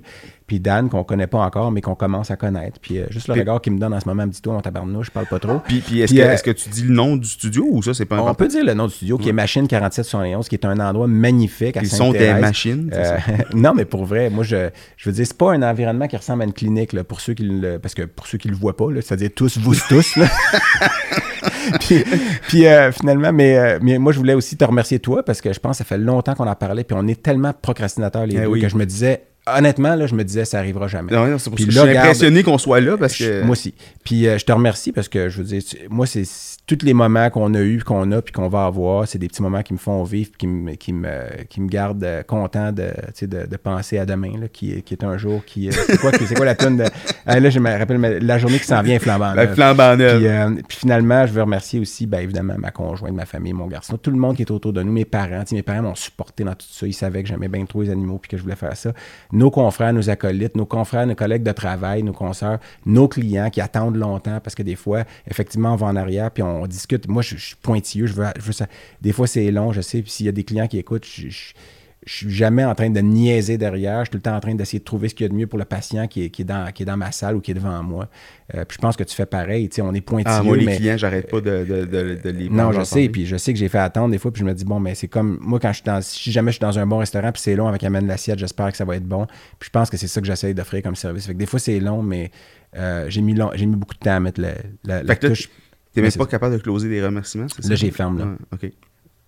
Puis Dan, qu'on connaît pas encore, mais qu'on commence à connaître. Puis euh, juste le Puis- regard qu'il me donne en ce moment, me dit Toi, mon tabarnouche, je parle pas trop. Puis, puis est-ce que, euh, est-ce que tu dis le nom du studio ou ça, c'est pas On important? peut dire le nom du studio, qui est Machine 4771, qui est un endroit magnifique à Ils sont des machines. Euh, non, mais pour vrai, moi, je, je veux dire, c'est pas un environnement qui ressemble à une clinique, là, pour ceux qui le, parce que pour ceux qui le voient pas, là, c'est-à-dire tous, vous tous, là. puis puis, euh, finalement, mais, euh, mais moi, je voulais aussi te remercier toi, parce que je pense que ça fait longtemps qu'on en parlait, puis on est tellement procrastinateurs les Eh deux oui. que je me disais, honnêtement, là, je me disais, ça arrivera jamais. Non, non, c'est pour Puis ça que là, je suis garde- impressionné qu'on soit là parce que. Moi aussi. Puis euh, je te remercie parce que je veux dire, moi, c'est tous les moments qu'on a eu, qu'on a, puis qu'on va avoir, c'est des petits moments qui me font vivre, qui me, qui me, qui me gardent euh, content de, tu sais, de, de penser à demain, là, qui, est- qui est un jour qui. euh, c'est quoi, c'est quoi la tune de. Ah, là, je me rappelle la journée qui s'en vient flambant. La flambant. Puis, euh, puis finalement, je veux remercier aussi, ben, évidemment, ma conjointe, ma famille, mon garçon, tout le monde qui est autour de nous, mes parents. Mes parents m'ont supporté dans tout ça. Ils savaient que j'aimais bien trop les animaux puis que je voulais faire ça. Nos confrères, nos acolytes, nos confrères, nos collègues de travail, nos consoeurs, nos clients qui attendent longtemps parce que des fois, effectivement, on va en arrière puis on discute. Moi, je, suis pointilleux. Je veux, je veux ça. Des fois, c'est long, je sais. Puis s'il y a des clients qui écoutent, je, je- je suis jamais en train de niaiser derrière. Je suis tout le temps en train d'essayer de trouver ce qu'il y a de mieux pour le patient qui est, qui est, dans, qui est dans ma salle ou qui est devant moi. Euh, puis je pense que tu fais pareil. Tu sais, on est pointilleux. Ah, moi, les mais- clients, j'arrête pas de, de, de, de les non, je sais, puis je sais que j'ai fait attendre des fois, puis je me dis, bon, mais c'est comme, moi, quand je suis dans, si jamais je suis dans un bon restaurant, puis c'est long avec amène l'assiette, j'espère que ça va être bon. Puis je pense que c'est ça que j'essaie d'offrir comme service. Fait que des fois, c'est long, mais euh, j'ai mis, long- j'ai mis beaucoup de temps à mettre la, touche. T'es Mais même pas capable de closer des remerciements, c'est ça? Là, j'ai ferme, là. Ouais, OK.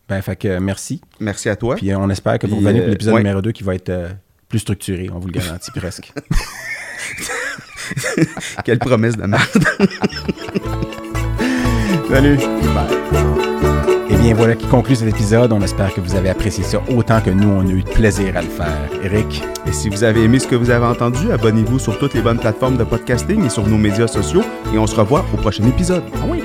Ben, fait que euh, merci. Merci à toi. Puis euh, on espère que vous revenez euh, pour l'épisode ouais. numéro 2 qui va être euh, plus structuré, on vous le garantit presque. Quelle promesse de merde. Salut! Et bien voilà qui conclut cet épisode. On espère que vous avez apprécié ça autant que nous, on a eu de plaisir à le faire. Eric, Et si vous avez aimé ce que vous avez entendu, abonnez-vous sur toutes les bonnes plateformes de podcasting et sur nos médias sociaux. Et on se revoit au prochain épisode. ah oui,